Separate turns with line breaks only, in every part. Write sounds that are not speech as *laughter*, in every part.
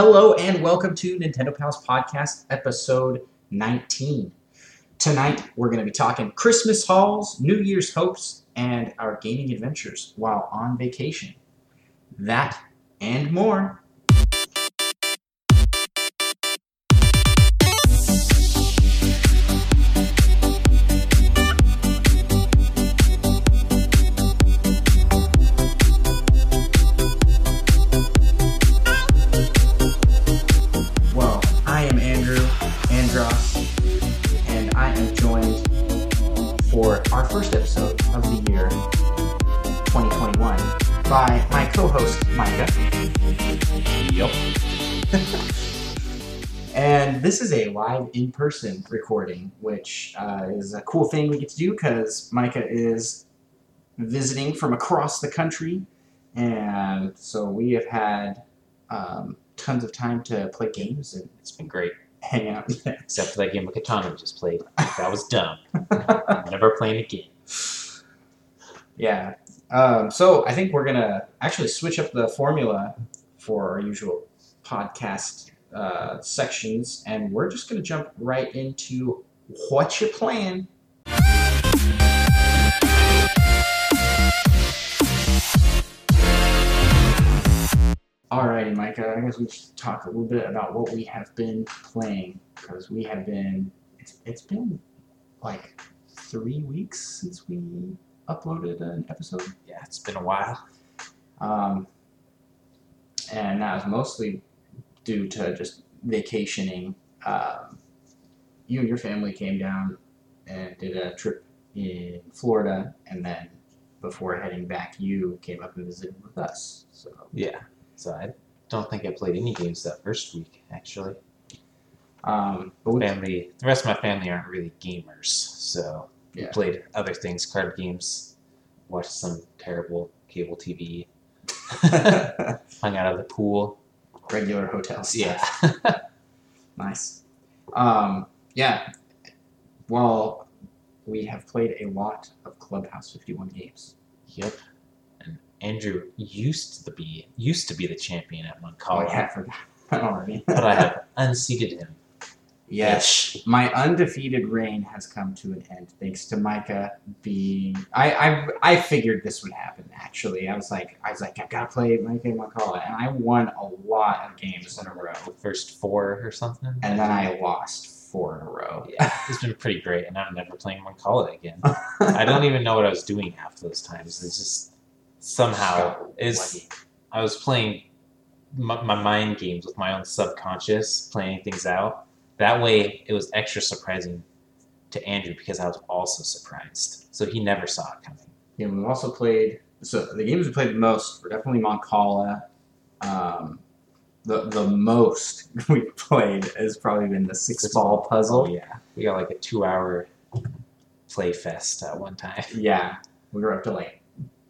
Hello and welcome to Nintendo Pals Podcast, episode 19. Tonight, we're going to be talking Christmas hauls, New Year's hopes, and our gaming adventures while on vacation. That and more. This is a live in-person recording, which uh, is a cool thing we get to do because Micah is visiting from across the country, and so we have had um, tons of time to play games and
It's been great.
hang out.
Except for that game of Katana we just played. *laughs* That was dumb. I'm *laughs* never playing again.
Yeah. Um, so I think we're gonna actually switch up the formula for our usual podcast uh, sections, and we're just gonna jump right into what you plan. Alrighty, Micah. I guess we should talk a little bit about what we have been playing because we have been. It's, it's been like three weeks since we uploaded an episode.
Yeah, it's been a while.
Um, and that was mostly due to just vacationing. Um, you and your family came down and did a trip in Florida, and then before heading back, you came up and visited with us. So
Yeah. So I don't think I played any games that first week, actually.
um, but
Family, the rest of my family aren't really gamers, so we played other things, card games, watched some terrible cable TV, *laughs* hung out at the pool.
Regular hotel stuff.
Yeah. *laughs*
Nice. Um, yeah. Well, we have played a lot of Clubhouse 51 games.
yep. And Andrew used to be used to be the champion at
Oh,
Mancala,
yeah, I forgot *laughs* already.
but I have unseated him.
Yes, my undefeated reign has come to an end thanks to Micah being. I, I I figured this would happen. Actually, I was like, I was like, I've gotta play Micah Makala, and I won a lot of games in a row,
first four or something.
and then I lost four in a row.
Yeah, it's been pretty great, and I'm never playing Mancala again. I don't even know what I was doing half those times. It's just somehow is I was playing my, my mind games with my own subconscious, playing things out. That way, it was extra surprising to Andrew because I was also surprised. So he never saw it coming.
Yeah, we've also played. So the games we played the most were definitely Mancala. Um, the the most *laughs* we've played has probably been the six ball puzzle.
Oh yeah, we got like a two-hour play fest at one time. *laughs*
Yeah, we were up to like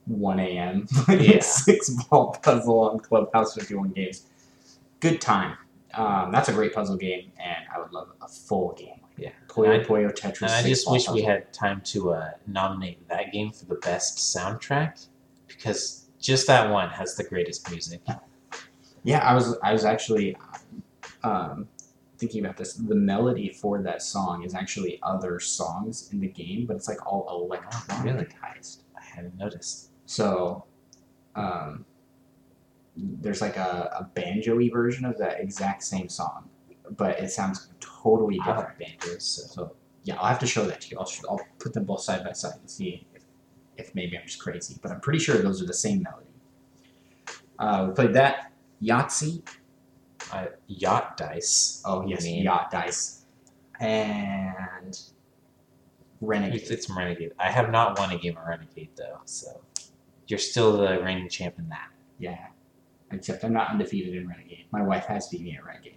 1 a.m. playing *laughs*
Yeah.
six ball puzzle on Clubhouse 51 games. Good time. Um, that's a great puzzle game, and I would love a full game.
Yeah.
Puyo Puyo Tetris.
And I just wish we had time to uh, nominate that game for the best soundtrack because just that one has the greatest music.
Yeah, I was I was actually um, thinking about this. The melody for that song is actually other songs in the game, but it's like all electronicized.
I hadn't noticed.
So, um, there's like a, a banjo-y version of that exact same song, but it sounds totally
I
different.
like banjos, so
So, yeah, I'll have to show that to you. I'll, I'll put them both side by side and see if, if maybe I'm just crazy, but I'm pretty sure those are the same melody. Uh, we played that. Yahtzee.
uh, yacht dice.
Oh, yes,
mean-
Yacht Dice. And Renegade.
It's, it's Renegade. I have not won a game of Renegade though, so you're still the reigning champ in that.
Yeah. Except I'm not undefeated in Renegade. My wife has beat me at Renegade.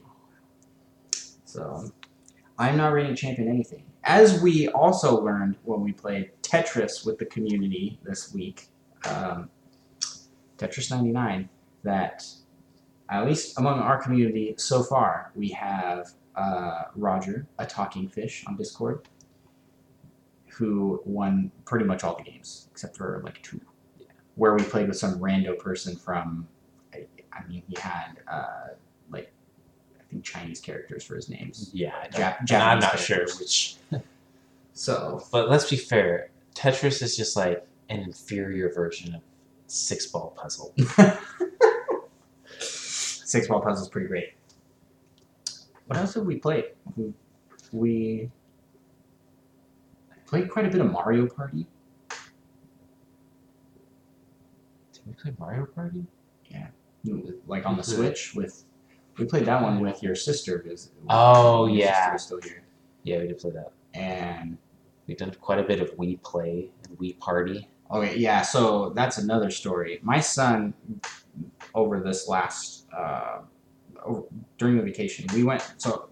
So I'm not reigning champion anything. As we also learned when we played Tetris with the community this week, um, Tetris 99, that at least among our community so far, we have uh, Roger, a talking fish on Discord, who won pretty much all the games except for like two, where we played with some rando person from. I, mean, he had uh, like I think Chinese characters for his names.
Yeah,
Jap-
and I'm
Japanese
not sure which.
So
But let's be fair. Tetris is just like an inferior version of six ball puzzle. *laughs*
six ball puzzle is pretty great. What else have we played? We, we played quite a bit of Mario Party.
Did we play Mario Party?
Like on the
it-
Switch with we played that one with your sister because
Oh,
your
yeah.
sister was still here
Yeah, we did play that.
and
We've done quite a bit of Wii Play and Wii Party.
okay yeah so that's another story my son over this last uh, over, during the vacation we went so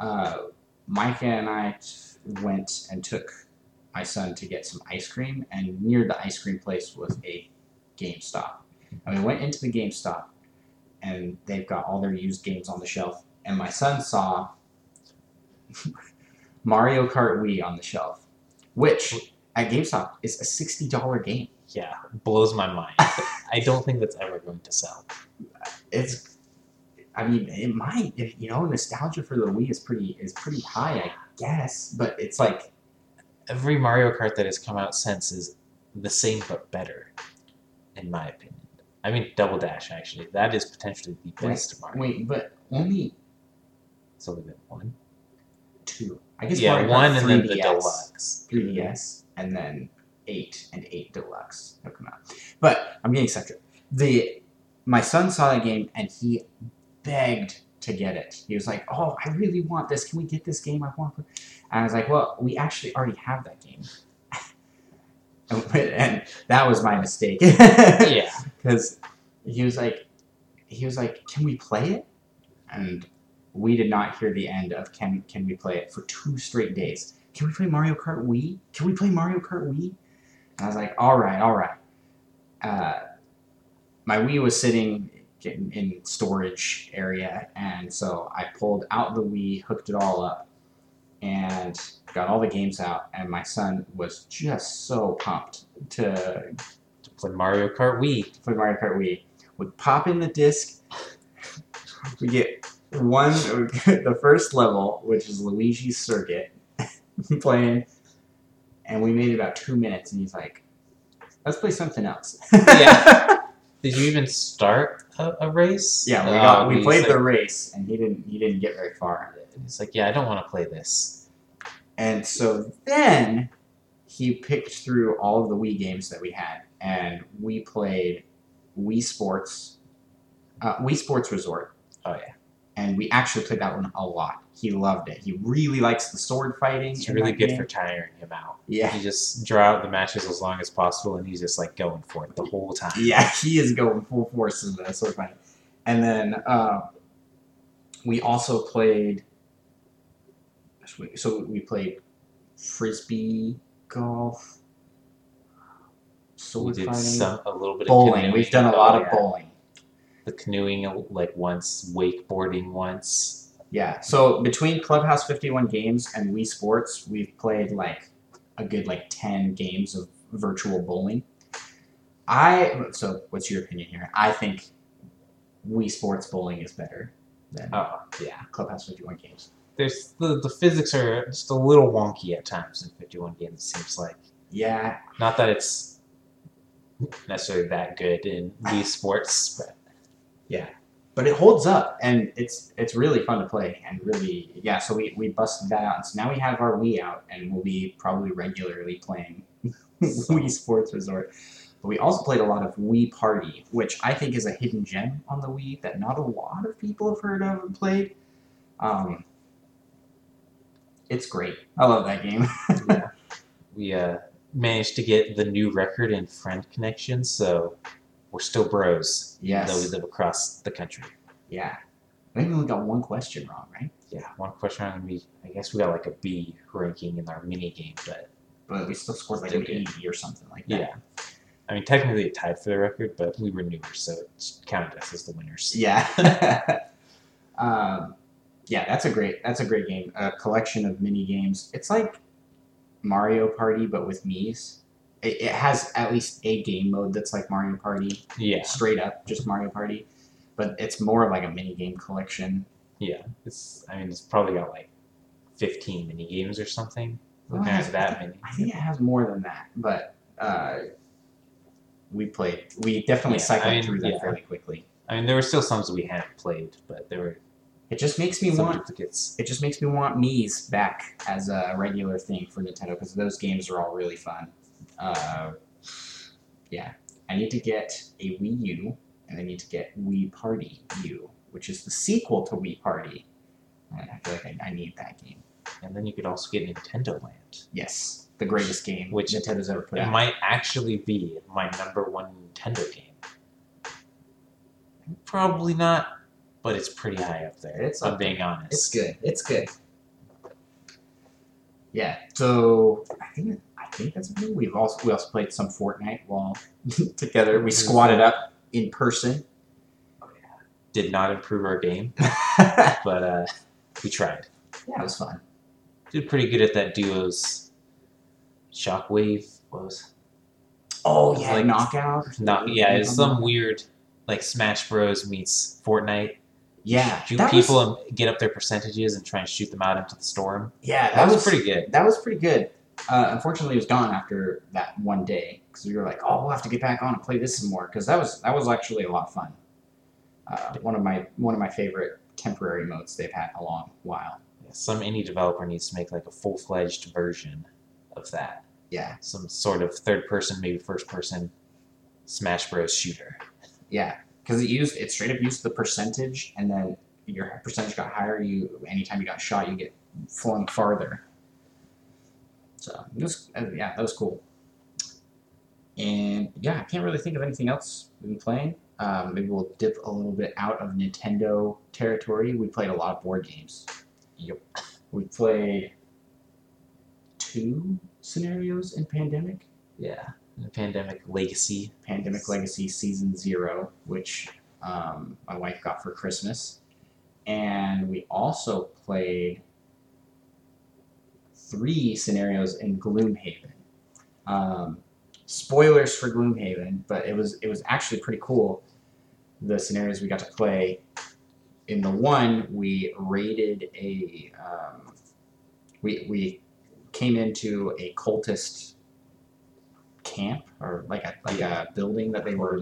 uh, Micah and I t- went and took my son to get some ice cream and near the ice cream place was a GameStop and we went into the GameStop and they've got all their used games on the shelf. And my son saw *laughs* Mario Kart Wii on the shelf, which at GameStop is a sixty dollar game.
Yeah, blows my mind. *laughs* I don't think that's ever going to sell.
It's, I mean, it might. If, you know, nostalgia for the Wii is pretty is pretty high, I guess. But it's like,
Every Mario Kart that has come out since is the same but better, in my opinion. I mean, Double Dash actually. That is potentially the best Mario.
wait, but only
It's only been one.
two. I guess
Yeah, one and then the
3DS.
deluxe.
3DS, and then 8 and 8 Deluxe have come out. But I'm getting sidetracked. The my son saw that game and he begged to get it. He was like, "Oh, I really want this. Can we get this game? I want." it." And I was like, "Well, we actually already have that game." *laughs* and, that was my mistake.
Yeah. *laughs*
because he was like, he was like, "Can we play it?" And we did not hear the end of "Can Can we play it?" for two straight days. Can we play Mario Kart Wii? Can we play Mario Kart Wii? And I was like, "All right, all right." Uh, my Wii was sitting in, in storage area, and so I pulled out the Wii, hooked it all up, and got all the games out. And my son was just so pumped to
To play Mario Kart Wii.
play Mario Kart Wii. Would pop in the disc. We get one, *laughs* the first level, which is Luigi's Circuit, *laughs* playing, and we made about two minutes, and he's like, "Let's play something else."
Yeah. *laughs* Did you even start a, a race?
yeah. We
Oh,
got we played
like,
the race, and he didn't he didn't get very far.
He's like, yeah, I don't want to play this.
And so then he picked through all of the Wii games that we had, and we played Wii Sports, uh, Wii Sports Resort.
Oh, yeah.
And we actually played that one a lot. He loved it. He really likes the sword fighting.
It's really good
game.
for tiring him out.
Yeah,
You just draw out the matches as long as possible, and he's just like going for it the whole time.
yeah, *laughs* he is going full force in the sword fighting. And then uh, we also played. So we played frisbee golf,
So
We
did some a little bit of
bowling. We've done a
Oh,
lot of
yeah.
bowling.
The canoeing uh, like once, wakeboarding once.
Yeah. So between Clubhouse 51 games and Wii Sports, we've played like a good like 10 games of virtual bowling. I so what's your opinion here? I think Wii Sports bowling is better than
Oh yeah.
Clubhouse 51 games.
There's the the physics are just a little wonky at times in 51 games. It seems like
Yeah.
not that it's necessarily that good in *laughs* Wii Sports, but yeah.
But it holds up and it's it's really fun to play and really yeah, so we, we busted that out. And so now we have our Wii out and we'll be probably regularly playing *laughs* Wii Sports Resort. But we also played a lot of Wii Party, which I think is a hidden gem on the Wii that not a lot of people have heard of and played. Um, it's great. I love that game. *laughs*
yeah. we uh, managed to get the new record in friend connection, so we're still bros.
Yes.
Though we live across the country.
yeah. I think we only got one question wrong, right?
Yeah, one question on me. I guess we got like a B ranking in our mini game, but
But we still scored like an
good.
80 or something like that.
yeah. I mean, technically it tied for the record, but we were newer, so it counted us as the winners.
Yeah. *laughs* um, yeah, that's a great that's a great game. A collection of mini games. It's like Mario Party but with Mii's. It, it has at least a game mode that's like Mario Party,
Yeah.
straight up just Mario Party, but it's more of like a mini game collection.
Yeah, it's. I mean, it's probably got like fifteen mini games or something.
Well,
It
it
has
has-
that many.
I think it has more than that, but uh, we played. We definitely
Yeah,
cycled
I mean,
through them
yeah.
fairly quickly.
I mean, there were still some that we hadn't played, but there were
It just makes me want. It just makes me want Mii's back as a regular thing for Nintendo because those games are all really fun. Uh, yeah, I need to get a Wii U, and I need to get Wii Party U, which is the sequel to Wii Party. And I feel like I, I need that game.
And then you could also get Nintendo Land.
Yes, the greatest game
Which-
Nintendo's ever put
It
out.
It might actually be my number one Nintendo game. Probably not, but it's pretty high up there.
It's
I'm being honest.
It's good. It's good. Yeah. So I think I think that's. We've also we also played some Fortnite while *laughs* together. We squatted up in person. Oh, yeah.
Did not improve our game, *laughs* but uh, we tried.
Yeah, it was fun.
Did pretty good at that duos. Shockwave was
Oh yeah,
like-
knockout.
not. Yeah, it's some weird like Smash Bros meets Fortnite.
Yeah,
Shoot people
Was,
and get up their percentages and try and shoot them out into the storm.
yeah,
That, was, pretty good.
That was pretty good. Uh, unfortunately, it was gone after that one day because we were like, "Oh, we'll have to get back on and play this some more." Because that was that was actually a lot of fun. Uh, one of my one of my favorite temporary modes they've had in a long while.
Some indie developer needs to make like a full fledged version of that.
Yeah,
Some sort of third person, maybe first person Smash Bros shooter.
yeah, because it used it straight up used the percentage, and then your percentage got higher. You anytime you got shot, you get flung farther. So was, uh, yeah, that was cool. And yeah, I can't really think of anything else we've been playing. Um, maybe we'll dip a little bit out of Nintendo territory. We played a lot of board games.
Yep.
We played two scenarios in Pandemic.
Yeah. The Pandemic Legacy.
Pandemic Legacy Season Zero, which um, my wife got for Christmas. And we also played three scenarios in Gloomhaven. Um, spoilers for Gloomhaven, but it was it was actually pretty cool. The scenarios we got to play. In the one, we raided a. Um, we we came into a cultist camp or like a like a building that they were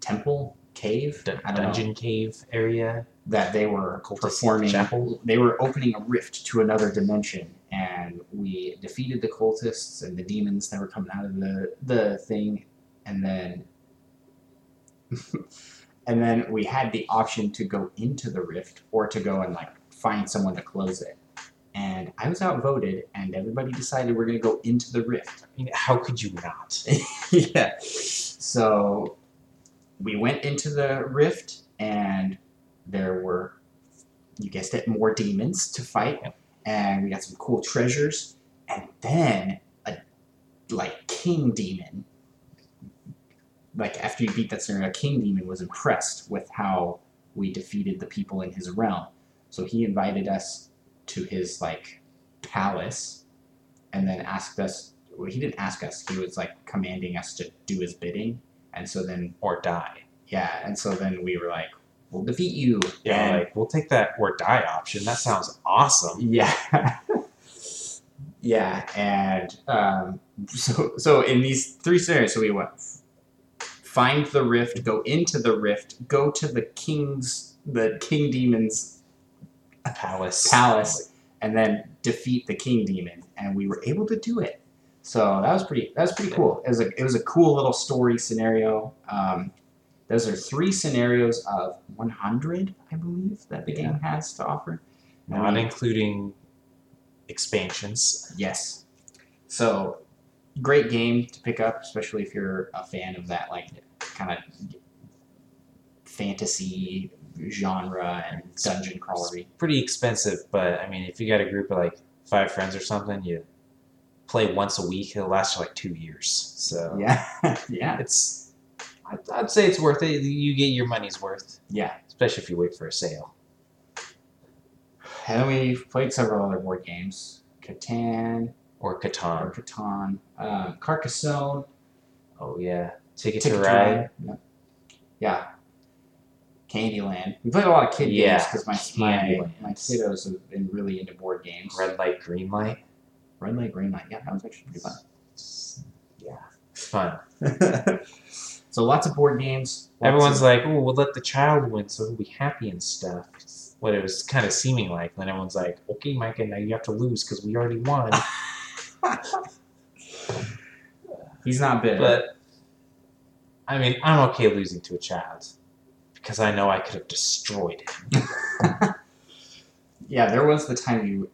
temple cave?
Dun-
I don't know,
dungeon cave area.
that they were performing
chapel?
they were opening a rift to another dimension and we defeated the cultists and the demons that were coming out of the the thing and then *laughs* and then we had the option to go into the rift or to go and like find someone to close it and i was outvoted and everybody decided we're going to go into the rift
I mean, how could you not? *laughs*
yeah. So we went into the rift, and there were, you guessed it, more demons to fight, and we got some cool treasures, and then a like king demon. Like after you beat that scenario, a king demon was impressed with how we defeated the people in his realm, so he invited us to his like palace, and then asked us well, he didn't ask us. He was like commanding us to do his bidding. And so then,
Or die.
yeah, and so then we were like, we'll defeat you.
Yeah,
And-
like we'll take that or die option. That sounds awesome.
yeah. *laughs* yeah, and um, so so in these three scenarios, so we went find the rift, go into the rift, go to the king's the king demon's
Palace.
palace, and then defeat the king demon, and we were able to do it. So that was pretty. That was pretty cool. It was a it was a cool little story scenario. Um, those are three scenarios of 100, I believe, that the
Yeah.
game has to offer.
Not
we-
including expansions.
Yes. So great game to pick up, especially if you're a fan of that like kind of fantasy genre and dungeon crawlery.
Pretty expensive, but I mean, if you got a group of like five friends or something, you play once a week. It'll last you like two years. So
Yeah, *laughs* yeah,
it's. I'd, I'd say it's worth it. You get your money's worth,
yeah.
especially if you wait for a sale.
And then we've played several other board games: Catan
Or Catan
or
Catan.
Um, Carcassonne,
Oh yeah, Ticket,
Ticket
to Ride.
Yeah. yeah. Candyland. We played a lot of kid
Yeah,
games because my my, my kiddos have been really into board games.
Red light, green light.
Red light, green light. Yeah, that was actually pretty fun.
Yeah, fun. *laughs*
so lots of board games.
Everyone's
of-
like, "Oh, we'll let the child win, so he'll be happy and stuff." What it was kind of seeming like. Then everyone's like, "Okay, Micah, now you have to lose because we already won." *laughs*
He's not bitter.
but I mean, I'm okay losing to a child because I know I could have destroyed him. *laughs*
yeah, there was the time you.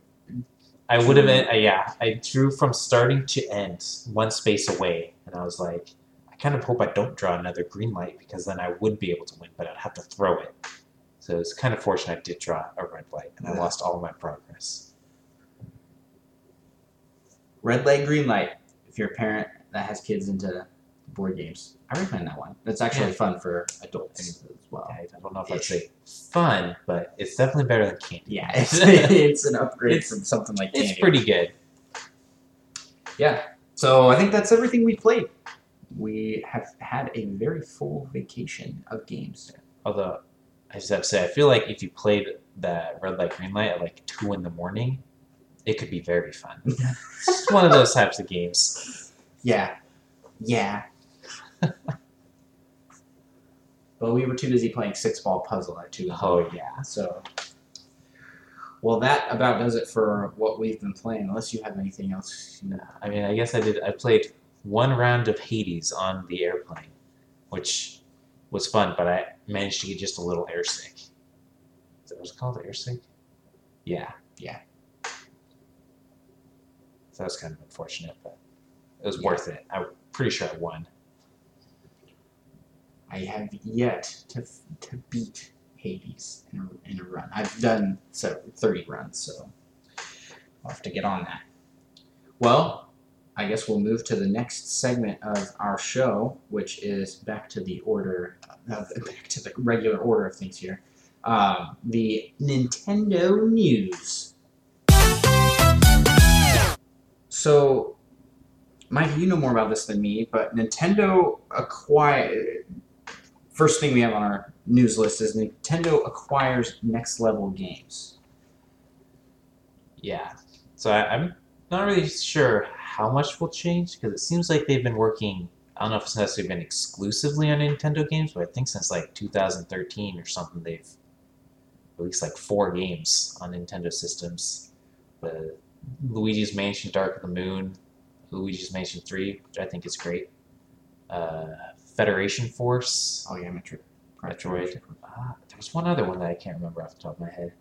I would have, uh, yeah. I drew from starting to end, one space away, and I was like, I kind of hope I don't draw another green light because then I would be able to win, but I'd have to throw it. So it's kind of fortunate I did draw a red light, and I lost all my progress.
Red light, green light. If you're a parent that has kids into board games, I recommend that one. It's actually
Yeah.
fun for adults as well.
I I don't know if I'd say fun, but it's definitely better than candy.
Yeah, *laughs* it's, *laughs* it's an upgrade
It's-
from something like candy.
It's pretty good.
Yeah. So I think that's everything we played. We have had a very full vacation of games.
Although, I just have to say, I feel like if you played that red light, green light at like two in the morning, it could be very fun. *laughs* It's one of those types of games.
Yeah. Yeah. *laughs* but we were too busy playing six ball puzzle at two.
Oh yeah.
So, well, that about does it for what we've been playing. Unless you have anything else. You
I mean, I guess I did. I played one round of Hades on the airplane, which was fun, but I managed to get just a little airsick. Is that what it's called? Airsick? Yeah.
Yeah.
So that was kind of unfortunate, but it was
Yeah.
worth it. I'm pretty sure I won.
I have yet to to beat Hades in a, in a run. I've done so thirty runs, so I'll have to get on that. Well, I guess we'll move to the next segment of our show, which is back to the order, uh, *laughs* back to the regular order of things here. Um, the Nintendo news. So, Mike, you know more about this than me, but Nintendo acquired. First thing we have on our news list is Nintendo acquires Next Level Games.
Yeah. So I, I'm not really sure how much will change because it seems like they've been working. I don't know if it's necessarily been exclusively on Nintendo games, but I think since like 2013 or something, they've released like four games on Nintendo systems. Luigi's Mansion: Dark of the Moon, Luigi's Mansion 3, which I think is great. Uh, Federation Force,
Oh yeah, Metroid.
Metroid. Uh, there was one other one that I can't remember off the top of my head.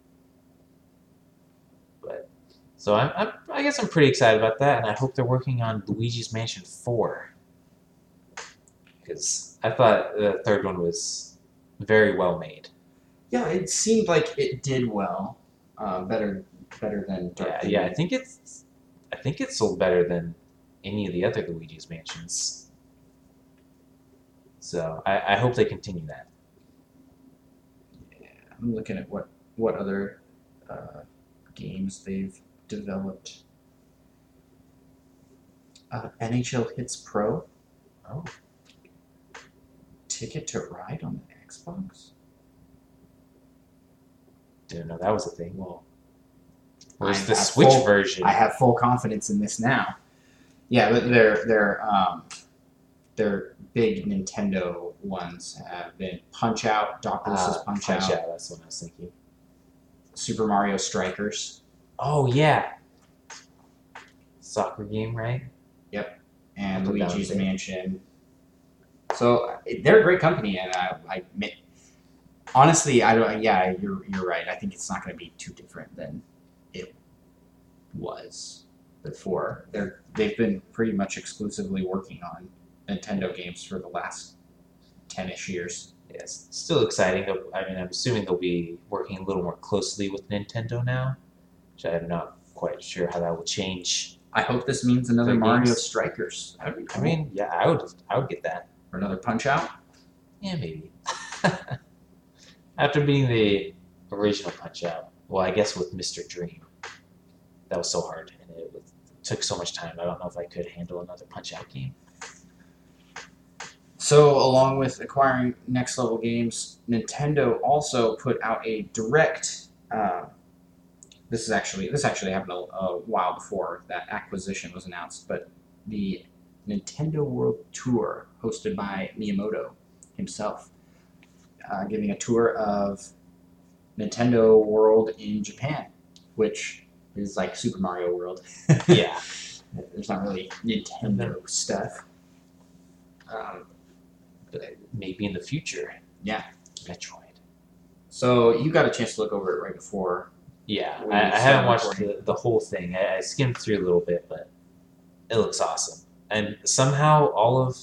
But so I'm, I'm I guess I'm pretty excited about that, and I hope they're working on Luigi's Mansion Four because I thought the third one was very well made.
Yeah, it seemed like it did well. Uh, better, better than Dark
Yeah, yeah, I think it's I think it sold better than any of the other Luigi's Mansions. So I, I hope they continue that.
Yeah, I'm looking at what what other uh, games they've developed. Uh, NHL Hitz Pro.
Oh.
Ticket to Ride on the Xbox.
Didn't know that was a thing.
Well,
Where's the Switch
full-
version?
I have full confidence in this now. Yeah, but their their um, their big Nintendo ones have been Punch Out, Doctor
Ah,
Punch,
Punch
Out,
Out, That's what I was thinking.
Super Mario Strikers,
Oh yeah. Soccer game, right? Yep.
And
I'll put that one
Luigi's. Mansion. So they're a great company, and I, I admit, honestly, I don't. Yeah, you're you're right. I think it's not going to be too different than it was before. They're they've been pretty much exclusively working on Nintendo games for the last ten-ish years.
Yes. Still exciting. I mean, I'm assuming they'll be working a little more closely with Nintendo now, which I'm not quite sure how that will change.
I hope this means another Mario
games.
Strikers. Be
I mean, yeah, I would, I would get that.
or another Punch Out.
Yeah, maybe. *laughs* After being the original Punch Out, well, I guess with Mr. Dream, that was so hard and it, was, took so much time. I don't know if I could handle another Punch Out game.
So, along with acquiring Next Level Games, Nintendo also put out a direct. Uh, this is actually this actually happened a, a while before that acquisition was announced, but the Nintendo World Tour hosted by Miyamoto himself, uh, giving a tour of Nintendo World in Japan, which is like Super Mario World.
Yeah. *laughs*
There's not really Nintendo stuff. Um,
Maybe in the future.
Yeah.
Metroid.
so you got a chance to look over it right before.
Yeah, I, I haven't watched the, the whole thing. I, I skimmed through a little bit, but it looks awesome. And somehow all of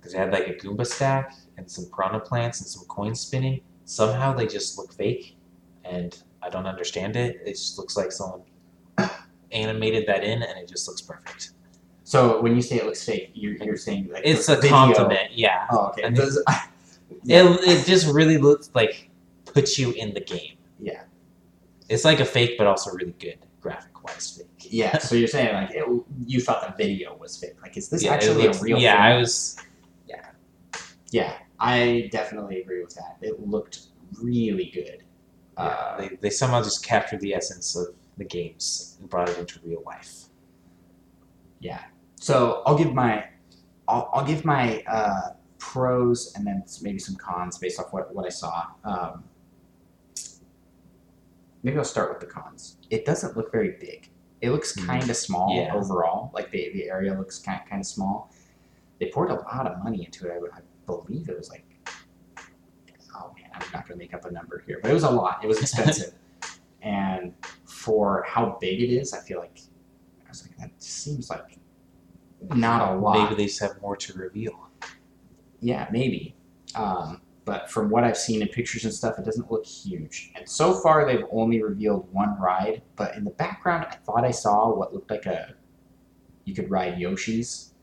because they had like a Goomba stack and some piranha plants and some coin spinning. Somehow they just look fake, and I don't understand it. It just looks like someone *coughs* animated that in, and it just looks perfect.
So when you say it looks fake, you're, you're saying like
It's a
video-
compliment, yeah.
Oh, okay. Does- *laughs*
It, it just really looks like puts you in the game.
Yeah.
It's like a fake, but also really good graphic wise fake.
yeah. *laughs* So you're saying like it, you thought the video was fake. Like, is this
Yeah,
actually
looks-
a real?
Yeah? I was.
Yeah. Yeah, I definitely agree with that. It looked really good.
Yeah,
Uh,
they, they somehow just captured the essence of the games and brought it into real life.
yeah. So I'll give my, I'll, I'll give my uh, pros and then maybe some cons based off what what I saw. Um, maybe I'll start with the cons. It doesn't look very big. It looks
Mm.
kind of small
Yeah.
overall. Like the the area looks kind kind of small. They poured a lot of money into it. I, I believe it was like, oh man, I'm not gonna make up a number here, but it was a lot. It was *laughs* expensive, and for how big it is, I feel like I was like that seems like not a lot.
Maybe they just have more to reveal.
Yeah, maybe. Um, but from what I've seen in pictures and stuff, it doesn't look huge. And so far, they've only revealed one ride. But in the background, I thought I saw what looked like a you could ride Yoshi's,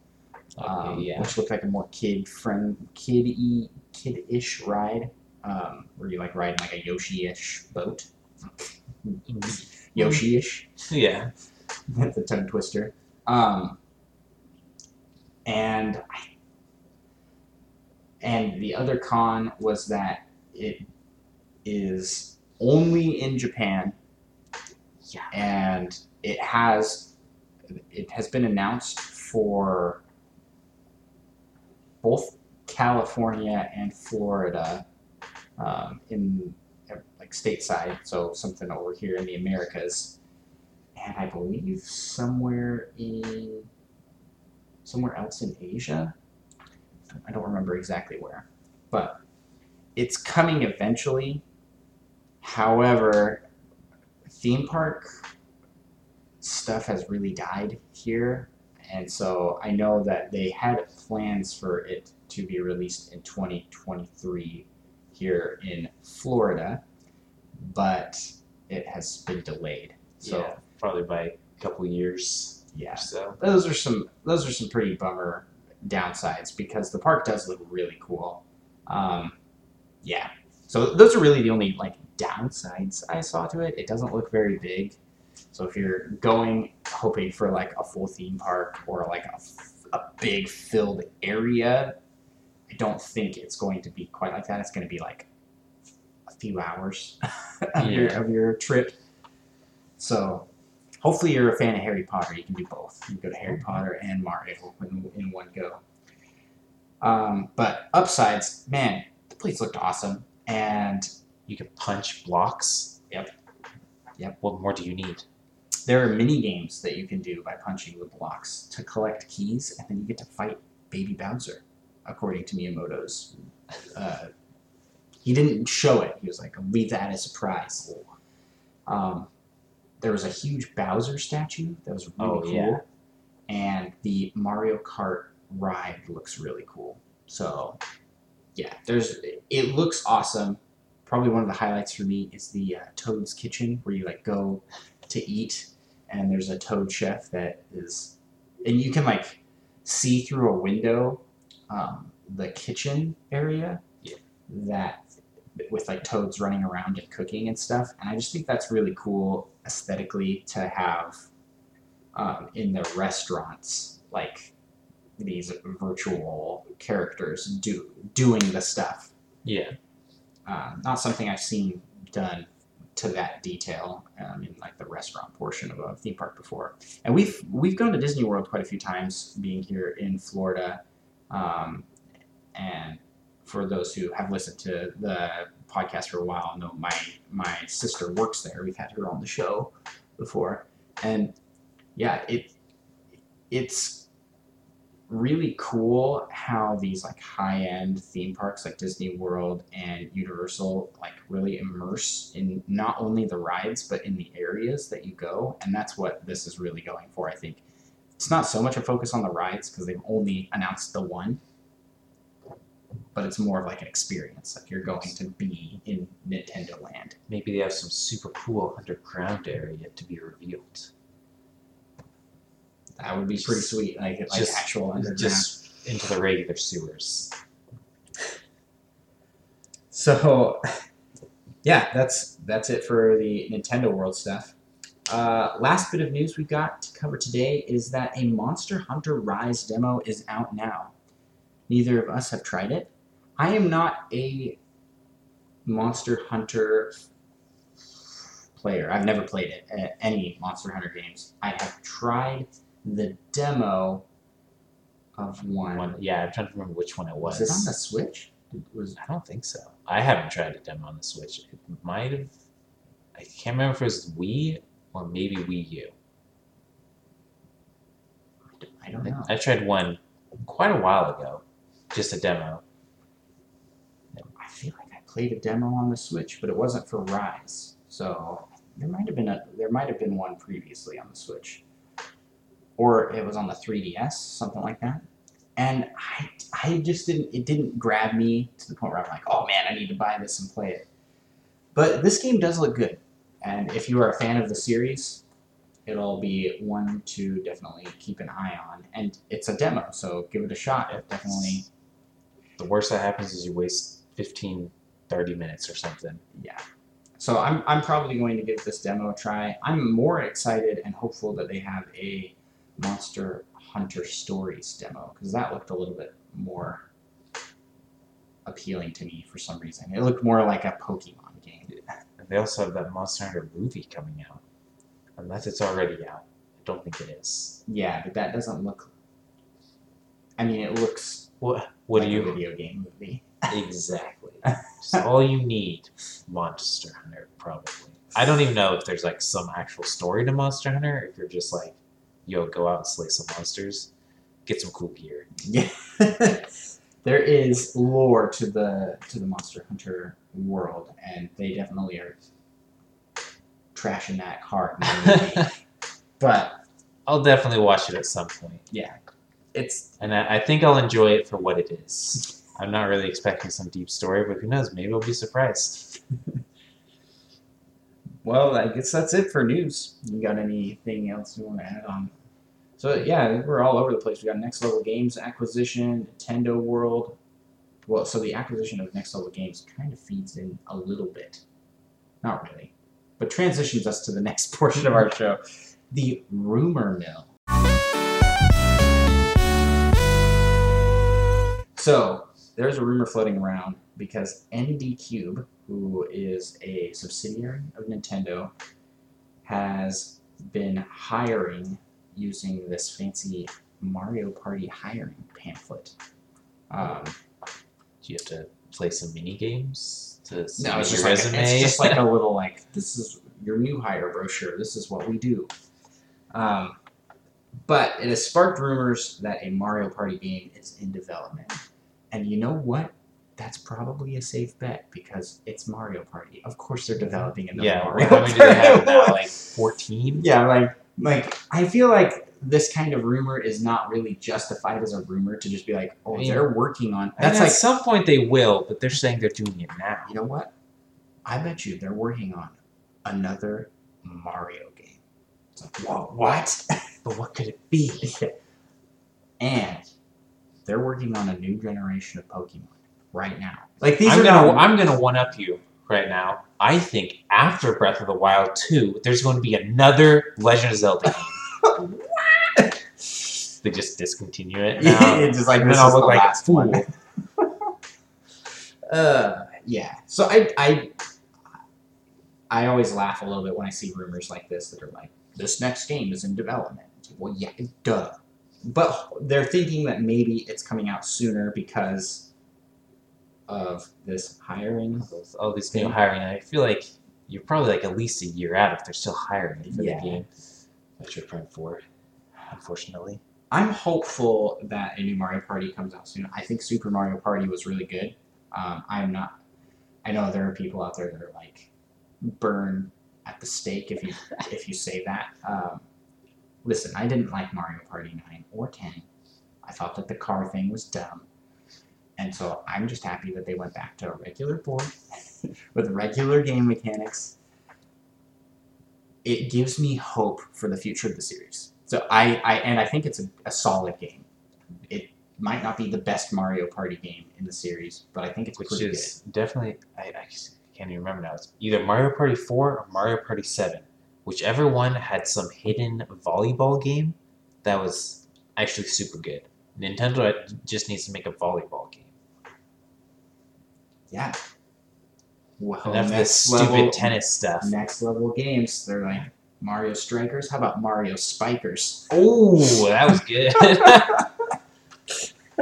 um,
yeah.
which looked like a more kid friend, kid kid-ish ride, um, where you like ride like a Yoshi-ish boat, Yoshi-ish.
Yeah. *laughs*
That's a tongue twister. Um, and I, and the other con was that it is only in Japan.
Yeah.
And it has it has been announced for both California and Florida um, in like stateside, so something over here in the Americas and I believe somewhere in somewhere else in Asia. I don't remember exactly where, but it's coming eventually. However, theme park stuff has really died here, and so I know that they had plans for it to be released in 2023 here in Florida, but it has been delayed. So
yeah. Probably by a couple years
yeah,
so.
those are some those are some pretty bummer downsides because the park does look really cool. Um, yeah, so those are really the only like downsides I saw to it. It doesn't look very big, so if you're going hoping for like a full theme park or like a, a big filled area, I don't think it's going to be quite like that. It's going to be like a few hours *laughs* of your of your trip. So hopefully you're a fan of Harry Potter. You can do both. You can go to Harry Potter and Mario in, in one go. Um, but upsides, man, the place looked awesome, and
You can punch blocks.
Yep. Yep.
What more do you need?
there are mini games that you can do by punching the blocks to collect keys, and then you get to fight Baby Bowser, according to Miyamoto's. *laughs* Uh, he didn't show it. He was like, "I'll leave that as a surprise." Um, there was a huge Bowser statue that was really
Oh,
cool,
yeah.
and the Mario Kart ride looks really cool. So, yeah, there's it looks awesome. Probably one of the highlights for me is the uh, Toad's Kitchen, where you like go to eat, and there's a Toad chef that is, and you can like see through a window um, the kitchen area.
Yeah.
That with like toads running around and cooking and stuff, and I just think that's really cool aesthetically to have um, in the restaurants. Like these virtual characters do doing the stuff.
Yeah.
Um, not something I've seen done to that detail um, in like the restaurant portion of a theme park before. And we've we've gone to Disney World quite a few times, being here in Florida. Um, and for those who have listened to the podcast for a while, know my my sister works there. We've had her on the show before, and yeah, it it's really cool how these like high end theme parks like Disney World and Universal like really immerse in not only the rides but in the areas that you go, and that's what this is really going for. I think it's not so much a focus on the rides because they've only announced the one, but it's more of like an experience. Like you're going to be in Nintendo Land.
Maybe they have some super cool underground area to be revealed.
That would be pretty sweet. Like like
Just-
actual underground.
Just into the regular sewers.
So, *laughs* yeah, that's that's it for the Nintendo World stuff. Uh, last bit of news we've got to cover today is that a Monster Hunter Rise demo is out now. Neither of us have tried it. I am not a Monster Hunter player. I've never played it, any Monster Hunter games. I have tried the demo of one.
One, yeah, I'm trying to remember which one it was.
Was it on the Switch? Was
I don't think so. I haven't tried a demo on the Switch. It might have. I can't remember if it was Wii or maybe Wii U.
I don't know.
I tried one quite a while ago, just a demo.
I feel like I played a demo on the Switch, but it wasn't for Rise. So there might have been a there might have been one previously on the Switch, or it was on the 3DS, something like that. And I I just didn't it didn't grab me to the point where I'm like, oh man, I need to buy this and play it. But this game does look good, and if you are a fan of the series, it'll be one to definitely keep an eye on. And it's a demo, so give it a shot. It definitely
The worst that happens is you waste 15, 30 minutes or something.
yeah. So I'm, I'm probably going to give this demo a try. I'm more excited and hopeful that they have a Monster Hunter Stories demo because that looked a little bit more appealing to me for some reason. It looked more like a Pokemon game.
And they also have that Monster Hunter movie coming out. Unless it's already out. I don't think it is.
Yeah, but that doesn't look. I mean, it looks
What what
like
do
a
you
video game movie.
Exactly? Just all you need, Monster Hunter, probably. I don't even know if there's like some actual story to Monster Hunter. If you're just like, yo, go out and slay some monsters, get some cool gear.
Yeah, *laughs* there is lore to the to the Monster Hunter world, and they definitely are trashing that hard. in the movie. but
I'll definitely watch it at some point, Yeah,
it's
and I, I think I'll enjoy it for what it is. *laughs* I'm not really expecting some deep story, but who knows? Maybe I'll be surprised. *laughs*
well, I guess that's it for news. You got anything else you want to add on? So yeah, we're all over the place. We got Next Level Games acquisition, Nintendo World. Well, so the acquisition of Next Level Games kind of feeds in a little bit, not really, but transitions us to the *laughs* next portion of our show, the rumor mill. So there's a rumor floating around because ND Cube, who is a subsidiary of Nintendo, has been hiring using this fancy Mario Party hiring pamphlet. Um,
Do you have to play some mini games to see
no, it's
your
just, like a,
resume?
it's just like a *laughs* little like this is your new hire brochure. This is what we do. Um, but it has sparked rumors that a Mario Party game is in development, and you know what? That's probably a safe bet because it's Mario Party. Of course, they're developing another
yeah,
Mario
how many do they have now? *laughs* Like 14?
yeah, like like I feel like this kind of rumor is not really justified as a rumor to just be like, oh,
I mean,
they're working on.
That's
That's
at
like
some point they will, but they're saying they're doing it now.
you know what? I bet you they're working on another Mario game. It's like, whoa, what?
But what could it be? *laughs*
and they're working on a new generation of Pokemon right now. Like these
I'm
are
gonna
not-
I'm gonna one up you right now. I think after Breath of the Wild 2, there's going to be another Legend of Zelda game. *laughs* they just discontinue it. Now.
it's just like
and
this
then I'll look like a fool. *laughs*
uh, yeah. So I, I, I always laugh a little bit when I see rumors like this that are like, this next game is in development. Well, yeah, duh. But they're thinking that maybe it's coming out sooner because of this hiring.
All these new hiring. I feel like you're probably like at least a year out if they're still hiring for
Yeah.
the game. Metroid Prime Four, unfortunately.
I'm hopeful that a new Mario Party comes out soon. I think Super Mario Party was really good. Um, I'm not. I know there are people out there that are like burn at the stake if you if you say that. Um, listen, I didn't like Mario Party nine or ten. I thought that the car thing was dumb, and so I'm just happy that they went back to a regular board *laughs* with regular game mechanics. It gives me hope for the future of the series. So I, I and I think it's a, a solid game. It might not be the best Mario Party game in the series, but I think it's
Which
pretty
is definitely I, I can't even remember now. It's either Mario Party Four or Mario Party Seven. Whichever one had some hidden volleyball game that was actually super good. Nintendo just needs to make a volleyball game.
Yeah. Well,
Enough
next
stupid
level,
tennis stuff.
Next level games, they're like Mario Strikers. How about Mario Spikers?
Oh, that was good.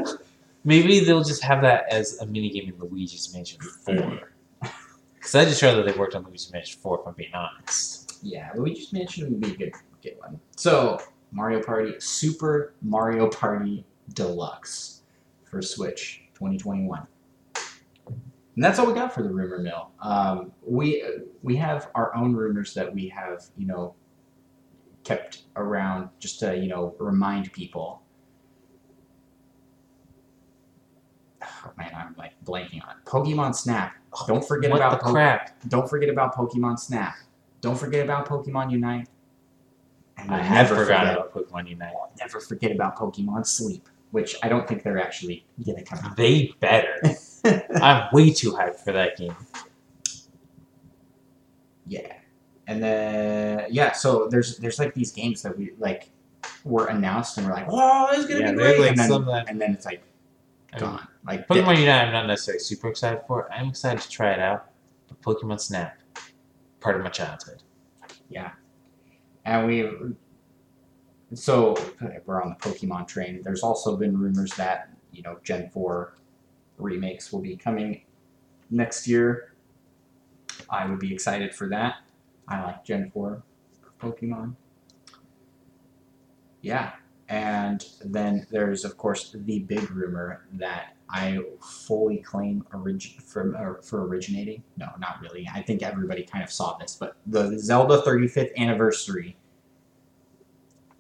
*laughs* Maybe they'll just have that as a mini game in Luigi's Mansion 4. *laughs* Because I just rather they worked on Luigi's Mansion 4, if I'm being honest.
Yeah, we Luigi's Mansion would be a good, good one. So Mario Party, Super Mario Party Deluxe for Switch 2021. And that's all we got for the rumor mill. Um, we we have our own rumors that we have, you know, kept around just to you know remind people. Oh man, I'm like blanking on it. Pokemon Snap. Don't forget
what
about
the
Po-
crap?
Don't forget about Pokemon Snap. Don't forget about Pokemon Unite. And
I have
never
forgotten about Pokemon Unite.
never forget about Pokemon Sleep, which I don't think they're actually gonna come out.
They better. *laughs* I'm way too hyped for that game.
Yeah, and then yeah, so there's there's like these games that we like were announced and we're like, oh, it's gonna
Yeah,
be great,
like
and then and then it's like
I mean,
gone. Like
Pokemon Unite, I'm not necessarily super excited for. I'm excited to try it out. But Pokemon Snap, part of my childhood.
Yeah. And we so we're on the Pokemon train. There's also been rumors that, you know, Gen 4 remakes will be coming next year. I would be excited for that. I like Gen 4 Pokemon. Yeah. And then there's of course the big rumor that I fully claim origin from or for originating. No, not really. I think everybody kind of saw this, but the Zelda 35th anniversary,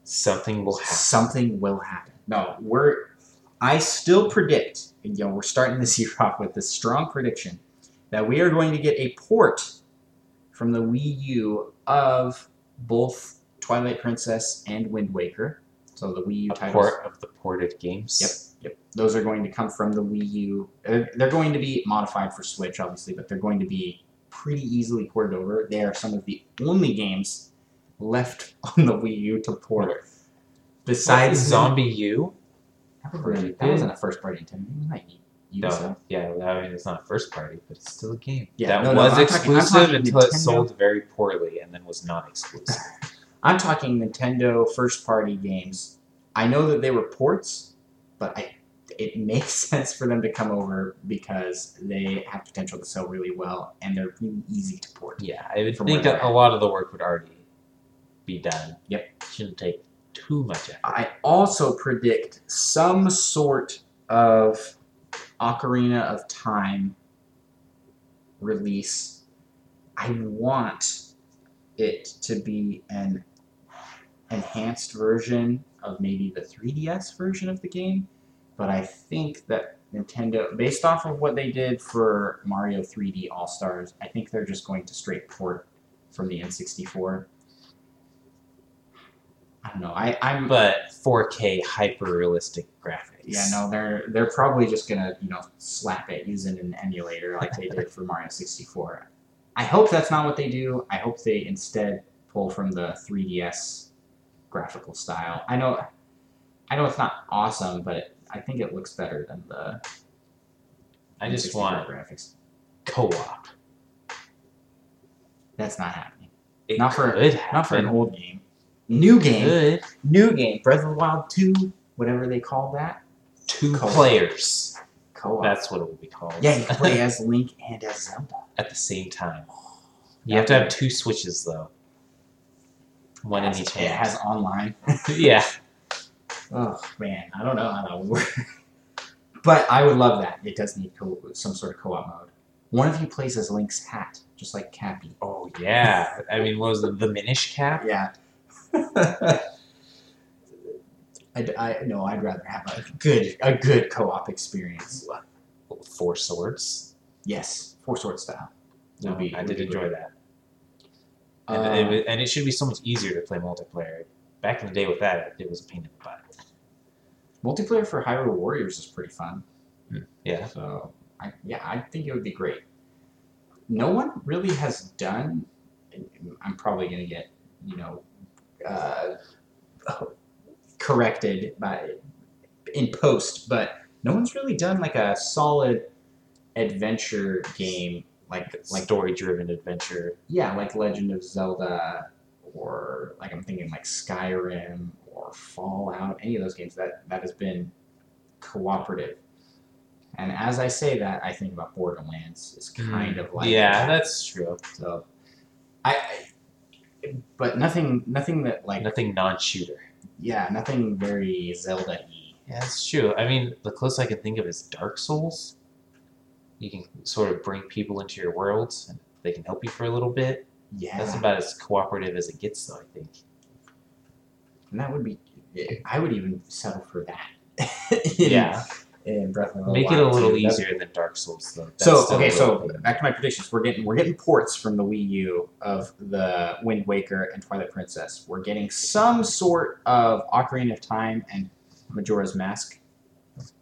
Something will happen.
something will happen. No, we're. I still predict. and, You know, we're starting this *laughs* year off with this strong prediction that we are going to get a port from the Wii U of both Twilight Princess and Wind Waker. So the Wii U
A
titles.
port of the ported games.
Yep. Yep. Those are going to come from the Wii U. Uh, They're going to be modified for Switch, obviously, but they're going to be pretty easily ported over. They are some of the only games left *laughs* on the Wii U to port.
Besides ZombiU.
that, wasn't- a first party Nintendo game. Wasn't that Ubisoft?
No, yeah, I mean it's not a first party, but it's still a game.
Yeah,
that
no,
was
I'm talking-
exclusive
talking
until it sold very poorly and then was not exclusive. *laughs*
I'm talking Nintendo first party games. I know that they were ports, but I it makes *laughs* sense for them to come over because they have potential to sell really well and they're really easy to port.
yeah, I would think that a lot of the work would already be done.
Yep.
Shouldn't take too much effort.
I also predict some sort of Ocarina of Time release. I want it to be an enhanced version of maybe the 3DS version of the game, but I think that Nintendo, based off of what they did for Mario 3D All Stars, I think they're just going to straight port from the N64. I don't know. I, I'm
But 4K hyper realistic graphics.
yeah, no, they're they're probably just gonna you know slap it using an emulator like they did for Mario 64. I hope that's not what they do. I hope they instead pull from the 3DS graphical style. I know, I know it's not awesome, but I think it looks better than the.
I just want
graphics.
co-op.
That's not happening.
It
Not for-
could
Not for an old game. New game.
Good.
New game. Breath of the Wild 2, whatever they call that.
Two
Co-op.
players.
Co-op.
That's what it will be called.
yeah, you can play as *laughs* Link and as Zelda.
At the same time. *sighs* You have to have two switches though. One in each
has- It
hand.
has online. *laughs*
yeah. *laughs*
Oh man, I don't know how that would work. *laughs* but I would love that. It does need co- some sort of co-op mode. One of you plays as Link's hat, just like Cappy.
Oh yeah. I mean, what was it? The Minish cap?
Yeah. *laughs* I, I no, I'd rather have a good a good co-op experience.
Four swords.
Yes, four Swords style. Would
No,
be-
I did enjoy
great.
that. And,
Uh,
it, and it should be so much easier to play multiplayer. Back in the day with that, it was a pain in the butt.
Multiplayer for Hyrule Warriors is pretty fun.
Yeah.
So I, yeah, I think it would be great. No one really has done. I'm probably gonna get you know uh, *laughs* corrected by in post, but no one's really done like a solid adventure game like like
story-driven adventure.
yeah like Legend of Zelda or like I'm thinking like Skyrim or Fallout. Any of those games that that has been cooperative. And as I say that, I think about Borderlands. is kind of like
Mm. yeah, that's true.
So, I, I, but nothing, nothing that like,
Nothing non-shooter.
yeah, nothing very Zelda-y.
Yeah, that's true. I mean, the closest I can think of is Dark Souls. You can sort of bring people into your worlds, and they can help you for a little bit.
Yeah,
That's about as cooperative as it gets, though. I think.
And that would be. I would even settle for that. *laughs*
Yeah,
in Breath of the
make it a little
too. That's-
easier than Dark Souls, though. That's
So okay, so
bit-
back to my predictions. We're getting we're getting ports from the Wii U of the Wind Waker and Twilight Princess. We're getting some sort of Ocarina of Time and Majora's Mask,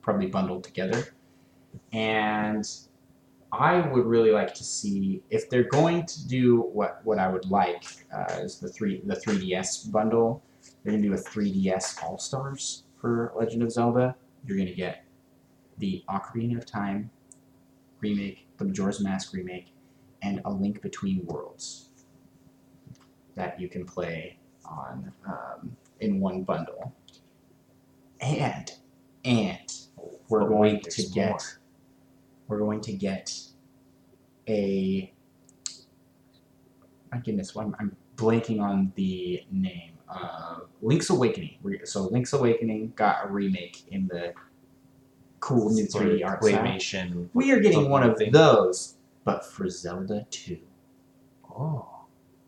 probably bundled together. And I would really like to see if they're going to do what what I would like uh, is the three the 3DS bundle. They're gonna do a 3DS All Stars for Legend of Zelda. You're gonna get the Ocarina of Time remake, the Majora's Mask remake, and A Link Between Worlds that you can play on um, in one bundle. And and we're
But
going
wait,
to get
more.
we're going to get a my goodness, I'm, I'm blanking on the name. Uh, Link's Awakening. So Link's Awakening got a remake in the cool new 3D art
claymation.
We are getting one of
thing.
those, but for Zelda 2.
Oh,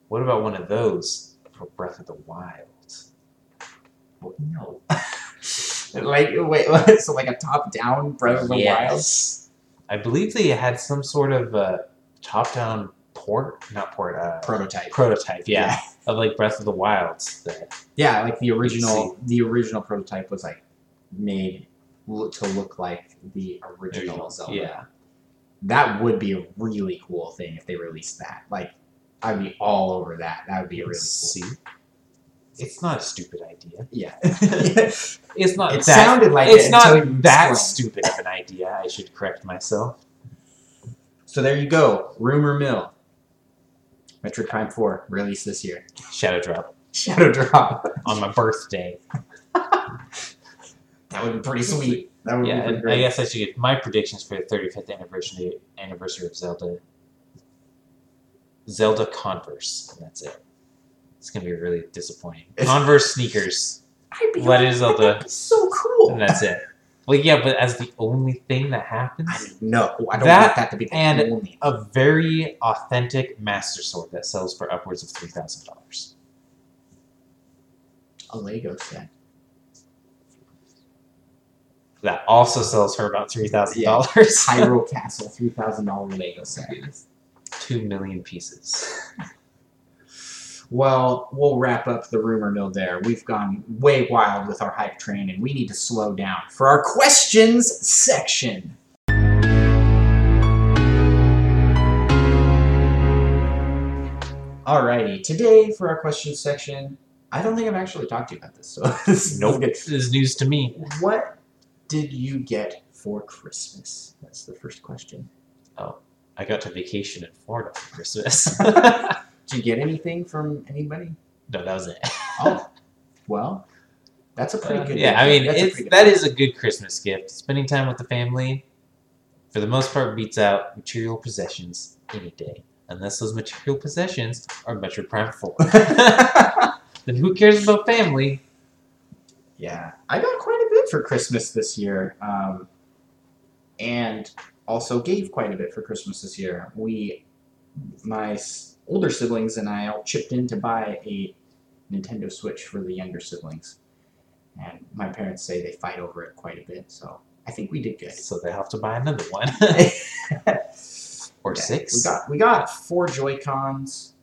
what about one of those for Breath of the Wild?
What? No. *laughs* like wait, so like a top-down Breath of the Wild.
I believe they had some sort of uh, top-down port, not port, uh,
prototype.
prototype, yeah, *laughs* of like Breath of the Wilds. That
Yeah, like the original. The original prototype was like made to look like the original
Original,
Zelda.
yeah.
That would be a really cool thing if they released that. Like, I'd be all over that. That would be really cool.
see, it's not a stupid idea.
Yeah. *laughs* *laughs*
It's not.
it
that,
sounded like
it's
it
not that
explained.
stupid of an idea. I should correct myself.
So there you go. Rumor mill. Metroid Prime 4 released this year.
Shadow Drop
Shadow Drop.
on my birthday. *laughs*
That would be pretty sweet. That would
Yeah,
be pretty
and
great.
I guess I should get my predictions for the 35th anniversary anniversary of Zelda. Zelda Converse, and that's it. It's gonna be really disappointing. *laughs* Converse sneakers,
I'd be
Legend of Zelda.
That'd be so cool.
and that's it. Well, yeah, but as the only thing that happens,
I mean, no, I don't
That
want that to be the
and-
only.
a very authentic Master Sword that sells for upwards of three thousand dollars.
A Lego set.
That also sells for about three thousand
Yeah.
dollars.
Hyrule *laughs* Castle, three thousand dollar Lego set.
Two million pieces.
Well, we'll wrap up the rumor mill there. We've gone way wild with our hype train, and we need to slow down for our questions section. Alrighty, today for our questions section, I don't think I've actually talked to you about this, so *laughs* this is
Nope. This is news to me.
What did you get for Christmas? That's the first question.
Oh, I got to vacation in Florida for Christmas. *laughs* *laughs*
Did you get anything from anybody?
no, that was it.
Oh, *laughs* well, that's a pretty
Uh,
good.
yeah, I mean,
that's a
it's,
pretty good
that is a good Christmas gift. Spending time with the family, for the most part, beats out material possessions any day. Unless those material possessions are Metroid Prime 4. then who cares about family?
Yeah, I got quite a bit for Christmas this year, um, and also gave quite a bit for Christmas this year. We, my older siblings and I, all chipped in to buy a Nintendo Switch for the younger siblings, and my parents say they fight over it quite a bit. So I think we did good.
So they have to buy another one. *laughs* or
Yeah,
six.
We got we got four Joy Cons.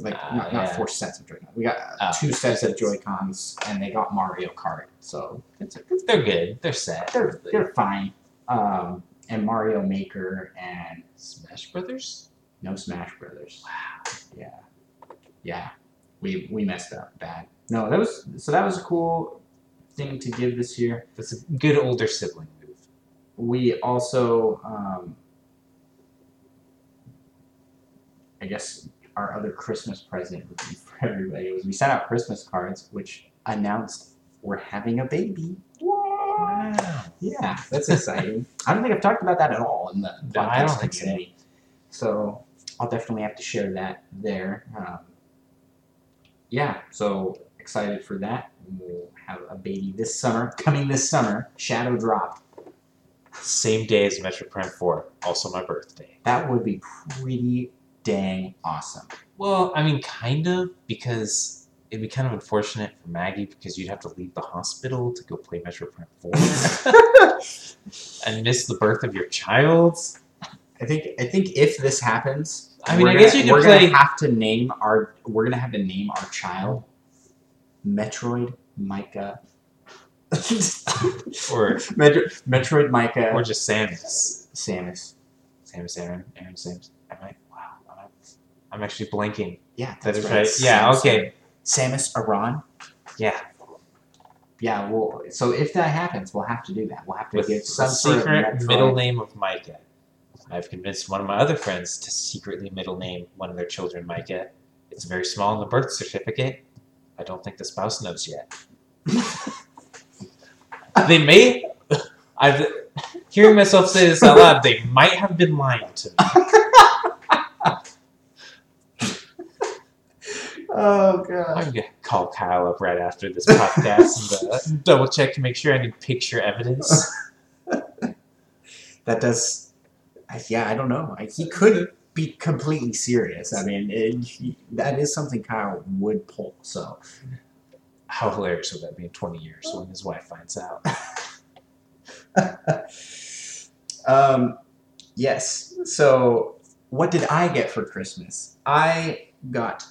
Like
Ah,
not, not four sets of Joy Cons. We got
Ah,
two sets of. Joy Cons, and they got Mario Kart. So it's, it's
They're good. They're set.
they're they're fine. Um, and Mario Maker and
Smash Brothers?
No Smash Brothers. Wow. Yeah, yeah. We we messed up bad. No, that was so that was a cool thing to give this year.
That's a good older sibling move.
We also, um, I guess, our other Christmas present would be for everybody was we sent out Christmas cards, which announced we're having a baby.
Wow.
Yeah, that's exciting. I don't think I've talked about that at all in the
No, I don't think so.
So I'll definitely have to share that there. Um, yeah, so excited for that. We'll have a baby this summer, *laughs* coming this summer. Shadow drop.
Same day as Metroid Prime 4, also my birthday.
That would be pretty dang awesome.
Well, I mean, kind of, because it'd be kind of unfortunate for Maggie because you'd have to leave the hospital to go play Metroid Prime 4 *laughs* and miss the birth of your child.
I think I think if this happens,
I mean,
we're
I guess
gonna-
you could
we're
play-
gonna have to name our we're gonna have to name our child Metroid Micah. *laughs*
Or,
Metro, Metroid Micah
or just Samus.
Samus.
Samus Aran. Aaron Samus. Am I? Wow. am I- I'm actually blanking.
Yeah,
That
that's right.
right. Yeah,
Samus.
okay.
Samus Aran.
Yeah.
Yeah, well, so if that happens, we'll have to do that. We'll have to
With
give
the
some sort of
secret middle name of Micah. I've convinced one of my other friends to secretly middle name one of their children Micah. It's very small in the birth certificate. I don't think the spouse knows yet. *laughs* they may. *laughs* I've hearing myself say this out loud. They might have been lying to me. *laughs*
Oh god.
I'm gonna call Kyle up right after this podcast and uh, double check to make sure I need picture evidence.
That does. Yeah, I don't know. He could be completely serious. I mean, it, he- that is something Kyle would pull. So
How hilarious would that be in 20 years when his wife finds out? *laughs*
um, yes. So, what did I get for Christmas? I got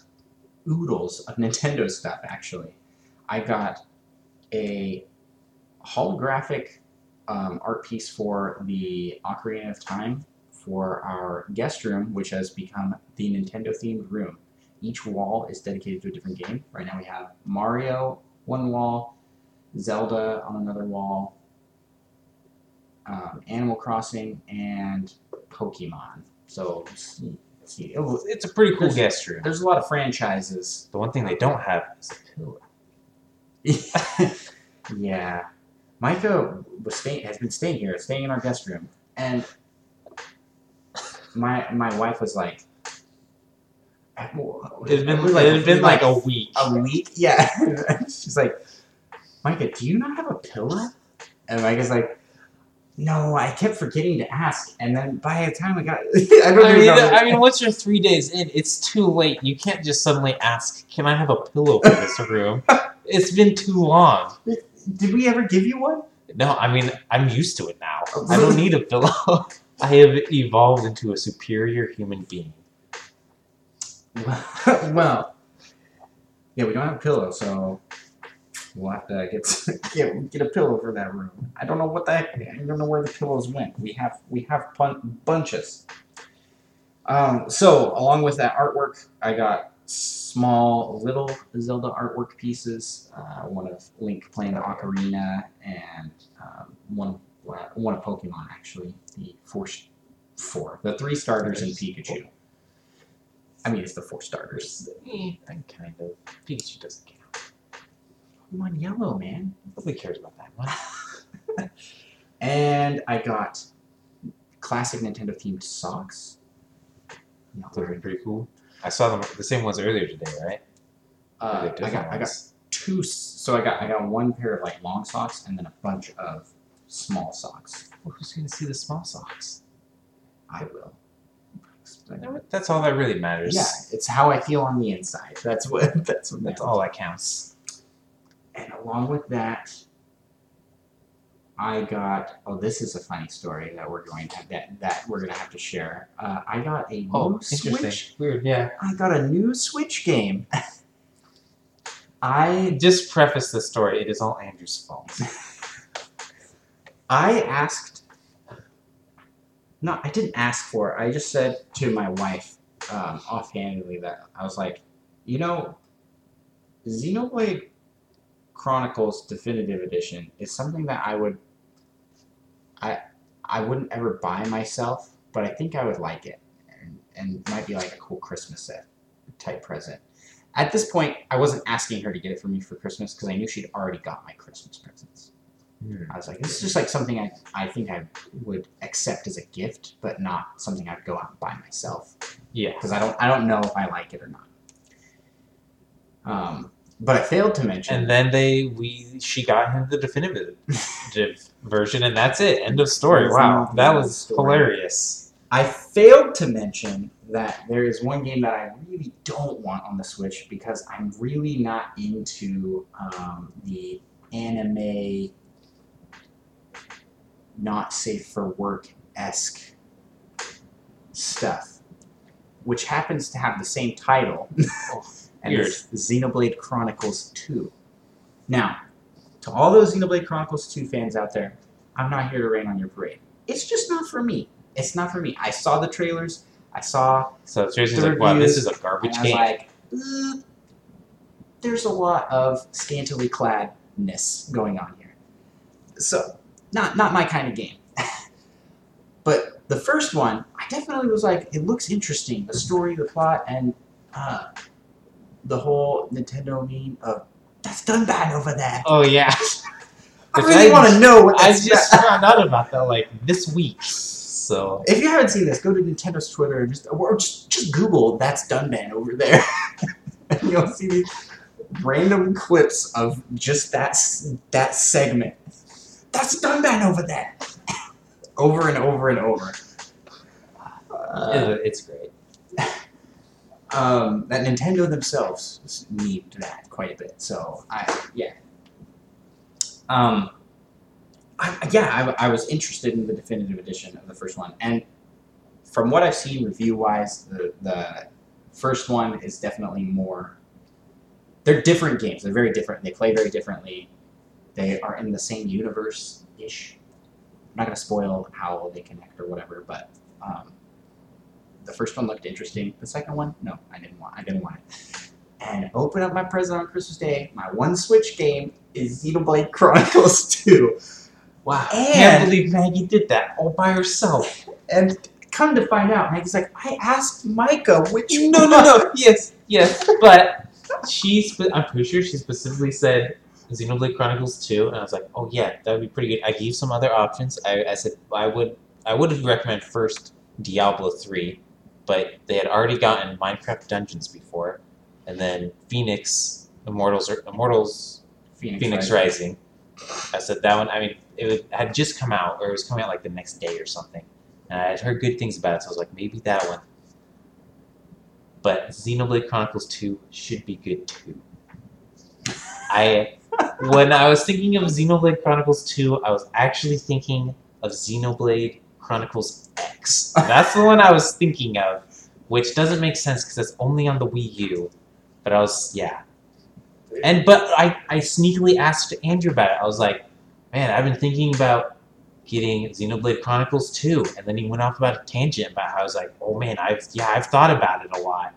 oodles of Nintendo stuff, actually. I got a holographic um, art piece for the Ocarina of Time for our guest room, which has become the Nintendo themed room. Each wall is dedicated to a different game. Right now we have Mario one wall, Zelda on another wall, um, Animal Crossing, and Pokemon. So let's see. It was-
It's a pretty cool guest room.
there's a lot of franchises.
The one thing they don't have is a pillow. *laughs*
yeah, Micah was staying has been staying here, staying in our guest room, and my my wife was like,
It's been,
it was
it's been like a week.
a week. Yeah, *laughs* she's like, Micah, do you not have a pillow? And Micah's like, No, I kept forgetting to ask, and then by the time I got, *laughs* I don't
I mean,
know.
I mean, once you're three days in, it's too late. You can't just suddenly ask, "Can I have a pillow for this room?" *laughs* It's been too long.
Did we ever give you one?
No, I mean, I'm used to it now. I don't *laughs* need a pillow. *laughs* I have evolved into a superior human being. *laughs*
well, yeah, we don't have a pillow, so we'll have to get get, get a pillow for that room. I don't know what the heck. I don't know where the pillows went. We have we have bun- bunches. Um, so along with that artwork, I got small little Zelda artwork pieces. Uh, one of Link playing the ocarina, and um, one one of Pokemon actually. The four, four, the three starters and Pikachu. I mean, it's the four starters.
Eh, kind of. Pikachu doesn't count.
Pokemon Yellow, man.
Nobody cares about that one. *laughs*
and I got classic Nintendo themed socks. No,
Those are pretty cool. I saw them the same ones earlier today, right?
Uh, I got I got two. So I got I got one pair of like long socks and then a bunch of small socks.
Well, who's gonna see the small socks?
I will.
That's all that really matters.
Yeah, it's how I feel on the inside. That's what *laughs* that's what
That's
matters.
all that counts.
And along with that, I got. Oh, this is a funny story that we're going to that that we're gonna have to share. Uh, I got a new
Oh, interesting.
Switch.
Weird, yeah.
I got a new Switch game. *laughs* I
Just preface the story. It is all Andrew's fault. *laughs*
I asked. No, I didn't ask for it. I just said to my wife um, offhandedly that I was like, you know, Xenoblade Chronicles Definitive Edition is something that I would. I I wouldn't ever buy myself, but I think I would like it, and and might be like a cool Christmas set type present. At this point, I wasn't asking her to get it for me for Christmas because I knew she'd already got my Christmas presents.
Hmm.
I was like, this is just like something I, I think I would accept as a gift, but not something I'd go out and buy myself
Yeah.
because I don't I don't know if I like it or not. Um, but I failed to mention.
And then they we she got him the definitive *laughs* version, and that's it. End of story. Wow, that was
story.
hilarious.
I failed to mention that there is one game that I really don't want on the Switch because I'm really not into um, the anime, not safe for work esque stuff, which happens to have the same title, *laughs* *laughs* and it's Xenoblade Chronicles 2. Now, to all those Xenoblade Chronicles 2 fans out there, I'm not here to rain on your parade. It's just not for me. It's not for me. I saw the trailers. I saw
So
The
like, wow, this is a garbage
and I was
game.
like, "Uh, there's a lot of scantily cladness going on here. So, not not my kind of game. *laughs* but the first one, I definitely was like, it looks interesting. The story, the plot, and uh, the whole Nintendo meme of that's Dunban over there.
oh yeah, *laughs*
I *laughs* really want to know what
I just found out about that like this week. So
If you haven't seen this, go to Nintendo's Twitter and just or just just Google that's Dunban over there, *laughs* and you'll see these random clips of just that that segment. That's Dunban over there, over and over and over. Uh,
it's great.
Um, that Nintendo themselves need that quite a bit. So I yeah. Um, I, yeah, I, I was interested in the definitive edition of the first one, and from what I've seen review wise, the the first one is definitely more. They're different games. They're very different. They play very differently. They are in the same universe ish. I'm not gonna spoil how they connect or whatever, but um, the first one looked interesting. The second one, no, I didn't want. I didn't want it. And open up my present on Christmas Day. My one Switch game is Xenoblade Chronicles *laughs* 2.
Wow,
And-
can't believe Maggie did that all by herself.
And come to find out, Maggie's like, I asked Micah which *laughs*
No,
one.
no, no. Yes, yes, but she. Spe- I'm pretty sure she specifically said Xenoblade Chronicles Two, and I was like, oh yeah, that would be pretty good. I gave some other options. I, I said I would. I would recommend first Diablo Three, but they had already gotten Minecraft Dungeons before, and then Fenyx Immortals or Immortals
Fenyx,
Fenyx
Rising.
Rising. I said that one. I mean, it was, had just come out, or it was coming out like the next day or something. And I had heard good things about it, so I was like, maybe that one. But Xenoblade Chronicles Two should be good too. I, when I was thinking of Xenoblade Chronicles Two, I was actually thinking of Xenoblade Chronicles X. That's the one I was thinking of, which doesn't make sense because it's only on the Wii U. But I was, yeah, and but I, I sneakily asked Andrew about it. I was like, man, I've been thinking about getting Xenoblade Chronicles 2. And then he went off about a tangent about how I was like, oh man, I've yeah, I've thought about it a lot.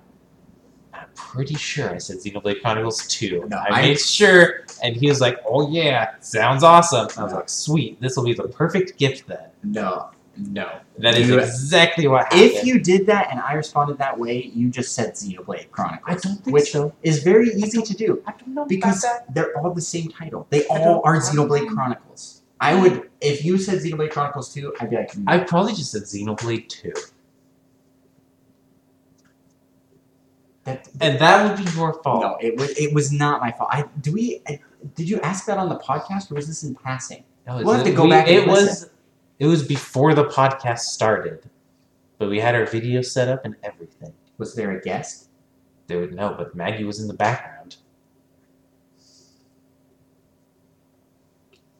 I'm pretty sure I said Xenoblade Chronicles 2.
No,
I,
I-
made sure, and he was like, oh yeah, sounds awesome. I was
No.
like, sweet, this will be the perfect gift then.
No, no.
That is
You-
exactly what happened.
If you did that and I responded that way, you just said Xenoblade Chronicles.
I don't think
which
so.
is very easy to do
I don't know
because
about that.
they're all the same title. They
I
all are
I
Xenoblade Chronicles. I would, hmm. if you said Xenoblade Chronicles 2, I'd be like,
I probably just said Xenoblade 2.
that,
And that would be your fault.
no, it was it was not my fault. I do we I, did you ask that on the podcast or was this in passing?
No,
We'll have to go
we-
back and
It was
listen.
It was before the podcast started, but we had our video set up and everything.
Was there a guest?
They would know, but Maggie was in the background.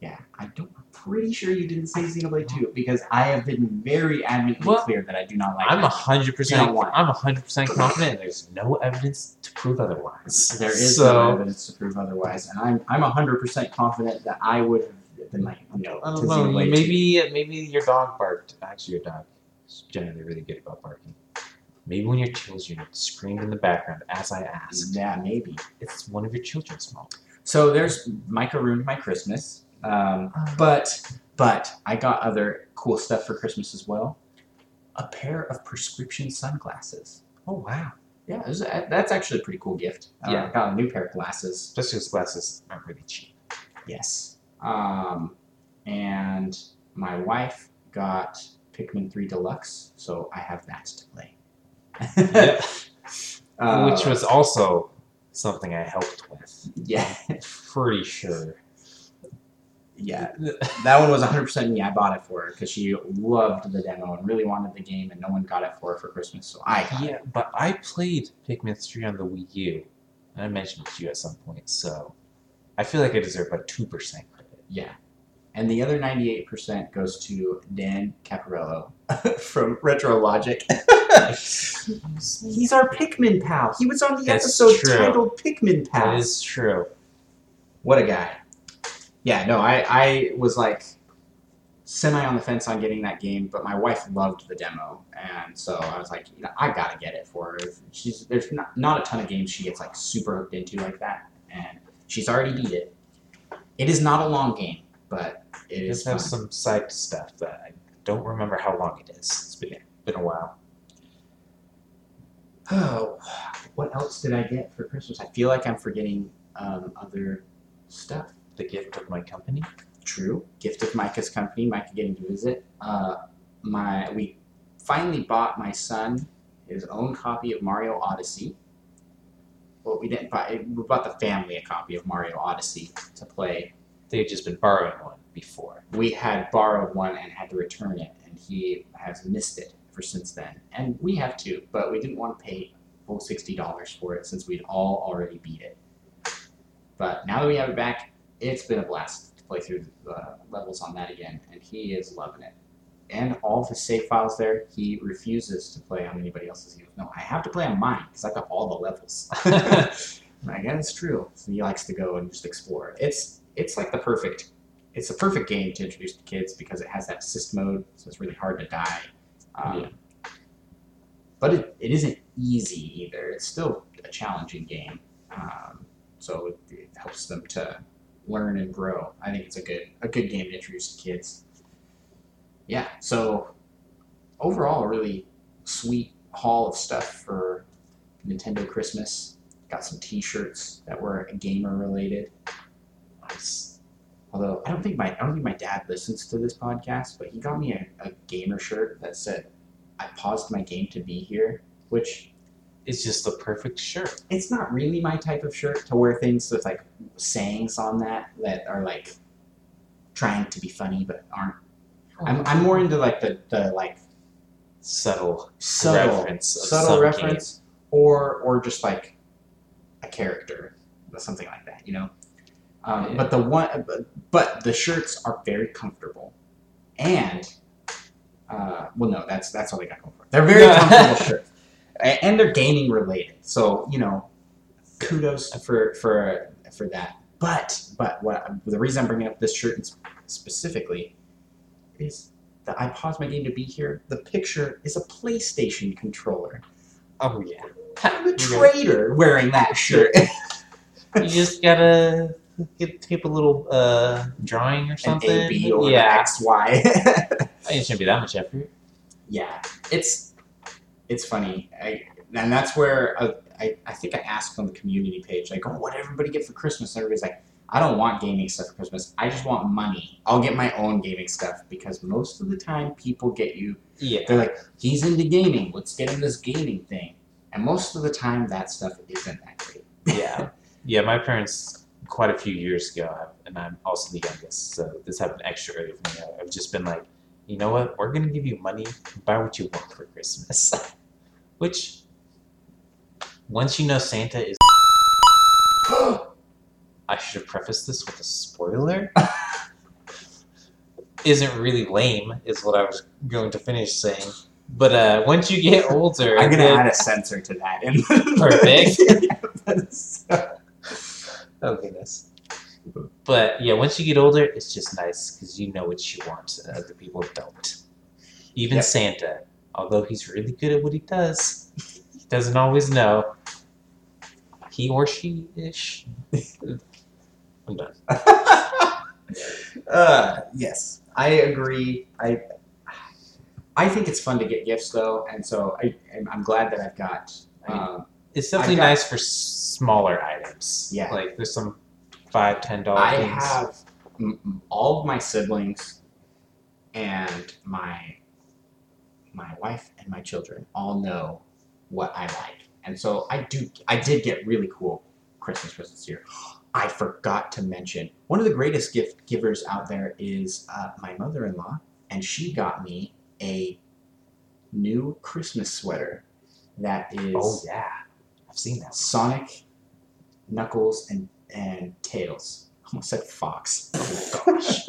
Yeah, I don't. I'm pretty sure you didn't say Xenoblade 2 because I have been very adamantly
Well,
clear that I do not like.
I'm hundred percent. I'm a hundred percent confident. There's no evidence to prove otherwise.
There is
so.
no evidence to prove otherwise, and I'm I'm hundred percent confident that I would have been like no
I don't know.
2.
Maybe maybe your dog barked. Actually, your dog is generally really good about barking. Maybe when your children screamed in the background as I asked,
Yeah, maybe.
it's one of your children's fault.
So there's Micah ruined my Christmas, um, but but I got other cool stuff for Christmas as well. A pair of prescription sunglasses.
Oh wow!
Yeah, was- uh, that's actually a pretty cool gift. Uh,
Yeah.
I got a new pair of glasses.
Especially those glasses aren't really cheap.
Yes. Um, and my wife got Pikmin 3 Deluxe, so I have that to play.
Yep. *laughs*
Uh,
Which was also something I helped with.
yeah,
Pretty sure.
yeah. That one was 100% me. I bought it for her because she loved the demo and really wanted the game, and no one got it for her for Christmas, so I
Yeah,
it.
but I played Pikmin 3 on the Wii U. And I mentioned it to you at some point, so I feel like I deserve a 2% credit.
Yeah. And the other 98% goes to Dan Caparello *laughs* from Retro Logic. He's our Pikmin pal. He was on the
That's
episode
true.
titled Pikmin Pal.
That is true.
What a guy. Yeah, no, I, I was like semi on the fence on getting that game, but my wife loved the demo, and so I was like, you know, I gotta get it for her. She's there's not, not a ton of games she gets like super hooked into like that, and she's already beat it. It is not a long game, but it
It
is
does have
fun.
some side stuff that I don't remember how long it is. It's been, been a while. *sighs*
Oh, what else did I get for Christmas? I feel like I'm forgetting um, other stuff.
The gift of my company.
True. Gift of Micah's company. Micah getting to visit. Uh, my we finally bought my son his own copy of Mario Odyssey. Well, we didn't buy. We bought the family a copy of Mario Odyssey to play.
They had just been borrowing one before.
We had borrowed one and had to return it, and he has missed it ever since then. And we have too, but we didn't want to pay full sixty dollars for it since we'd all already beat it. But now that we have it back, it's been a blast to play through the levels on that again, and he is loving it. And all of his save files there, he refuses to play on anybody else's. He goes, "No, I have to play on mine because I've got all the levels." *laughs* *laughs* I guess it's true. So he likes to go and just explore. It's it's like the perfect it's the perfect game to introduce to kids because it has that assist mode, so it's really hard to die. Um,
Yeah.
But it, it isn't easy either. It's still a challenging game. Um, so it, it helps them to learn and grow. I think it's a good a good game to introduce to kids. Yeah. So overall, a really sweet haul of stuff for Nintendo Christmas. Got some T-shirts that were gamer related.
Nice.
Although I don't think my I don't think my dad listens to this podcast, but he got me a, a gamer shirt that said, "I paused my game to be here," which
is just the perfect shirt.
it's not really my type of shirt to wear things with like sayings on that that are like trying to be funny but aren't. I'm, I'm more into like the, the like
Subtle,
subtle
reference
subtle reference or or just like a character or something like that, you know. Um,
Yeah.
But the one, but, but the shirts are very comfortable, and uh, well, no, that's that's what they got going for. They're very *laughs* comfortable shirts, and they're gaming related. So you know, kudos for for for that. But but what the reason I'm bringing up this shirt specifically is that I paused my game to be here. The picture is a PlayStation controller.
Oh yeah.
I'm a traitor wearing that shirt.
You just gotta get tape a little uh, drawing or
An
something.
A, B, or
yeah,
X, Y. *laughs* *laughs*
it shouldn't be that much effort.
yeah, it's it's funny, I, and that's where uh, I I think I asked on the community page like, oh, what did everybody get for Christmas? And everybody's like, I don't want gaming stuff for Christmas. I just want money. I'll get my own gaming stuff because most of the time people get you.
Yeah.
They're like, he's into gaming. Let's get him this gaming thing. And most of the time, that stuff isn't that great.
yeah, *laughs* yeah. My parents quite a few years ago, and I'm also the youngest, so this happened extra early for me. I've just been like, you know what? We're gonna give you money. Buy what you want for Christmas. *laughs* Which, once you know Santa is, *gasps* *laughs* I should have prefaced this with a spoiler. Isn't really lame, is what I was going to finish saying. But uh, once you get older,
I'm gonna
then-
add a censor to that. And *laughs*
Perfect. *laughs* Oh goodness. But yeah, once you get older, it's just nice because you know what you want, and other people don't. Even
Yep.
Santa, although he's really good at what he does, he doesn't always know. He or she ish. *laughs* I'm done. *laughs*
uh, yes, I agree. I I think it's fun to get gifts though, and so I I'm- I'm glad that I've got. Um,
It's definitely
got-
nice for smaller items.
Yeah.
like there's some five, ten dollar
I
things.
have m- all of my siblings and my my wife and my children all know what I like, and so I do. I did get really cool Christmas presents here. I forgot to mention one of the greatest gift givers out there is uh, my mother-in-law, and she got me a new Christmas sweater that is
Oh yeah, I've seen that.
Sonic, Knuckles, and and Tails. *laughs* Almost said Fox. Oh *laughs* gosh,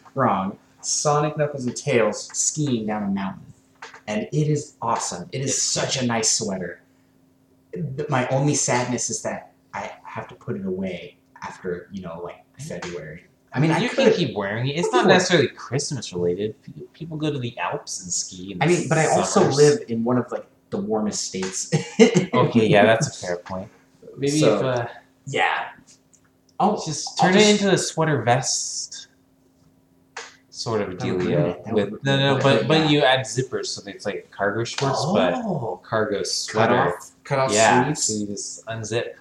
*laughs* wrong. Sonic, Knuckles, and Tails skiing down a mountain, and it is awesome. It is such a nice sweater. My only sadness is that I have to put it away after you know like February. I mean,
you
could.
can keep wearing it. It's not necessarily Christmas related. People go to the Alps and ski. In
I mean, but I also
summers.
live in one of like the warmest states. *laughs*
Okay, yeah, that's a fair point. Maybe
So-
if uh,
yeah. Oh,
just
I'll
turn it into a sweater vest sort of a
That
dealio. With
would
no, no, but but
yeah.
you add zippers, so it's like cargo shorts, but
oh,
cargo
cut
sweater.
off, cut off
yeah,
sleeves.
so you just unzip.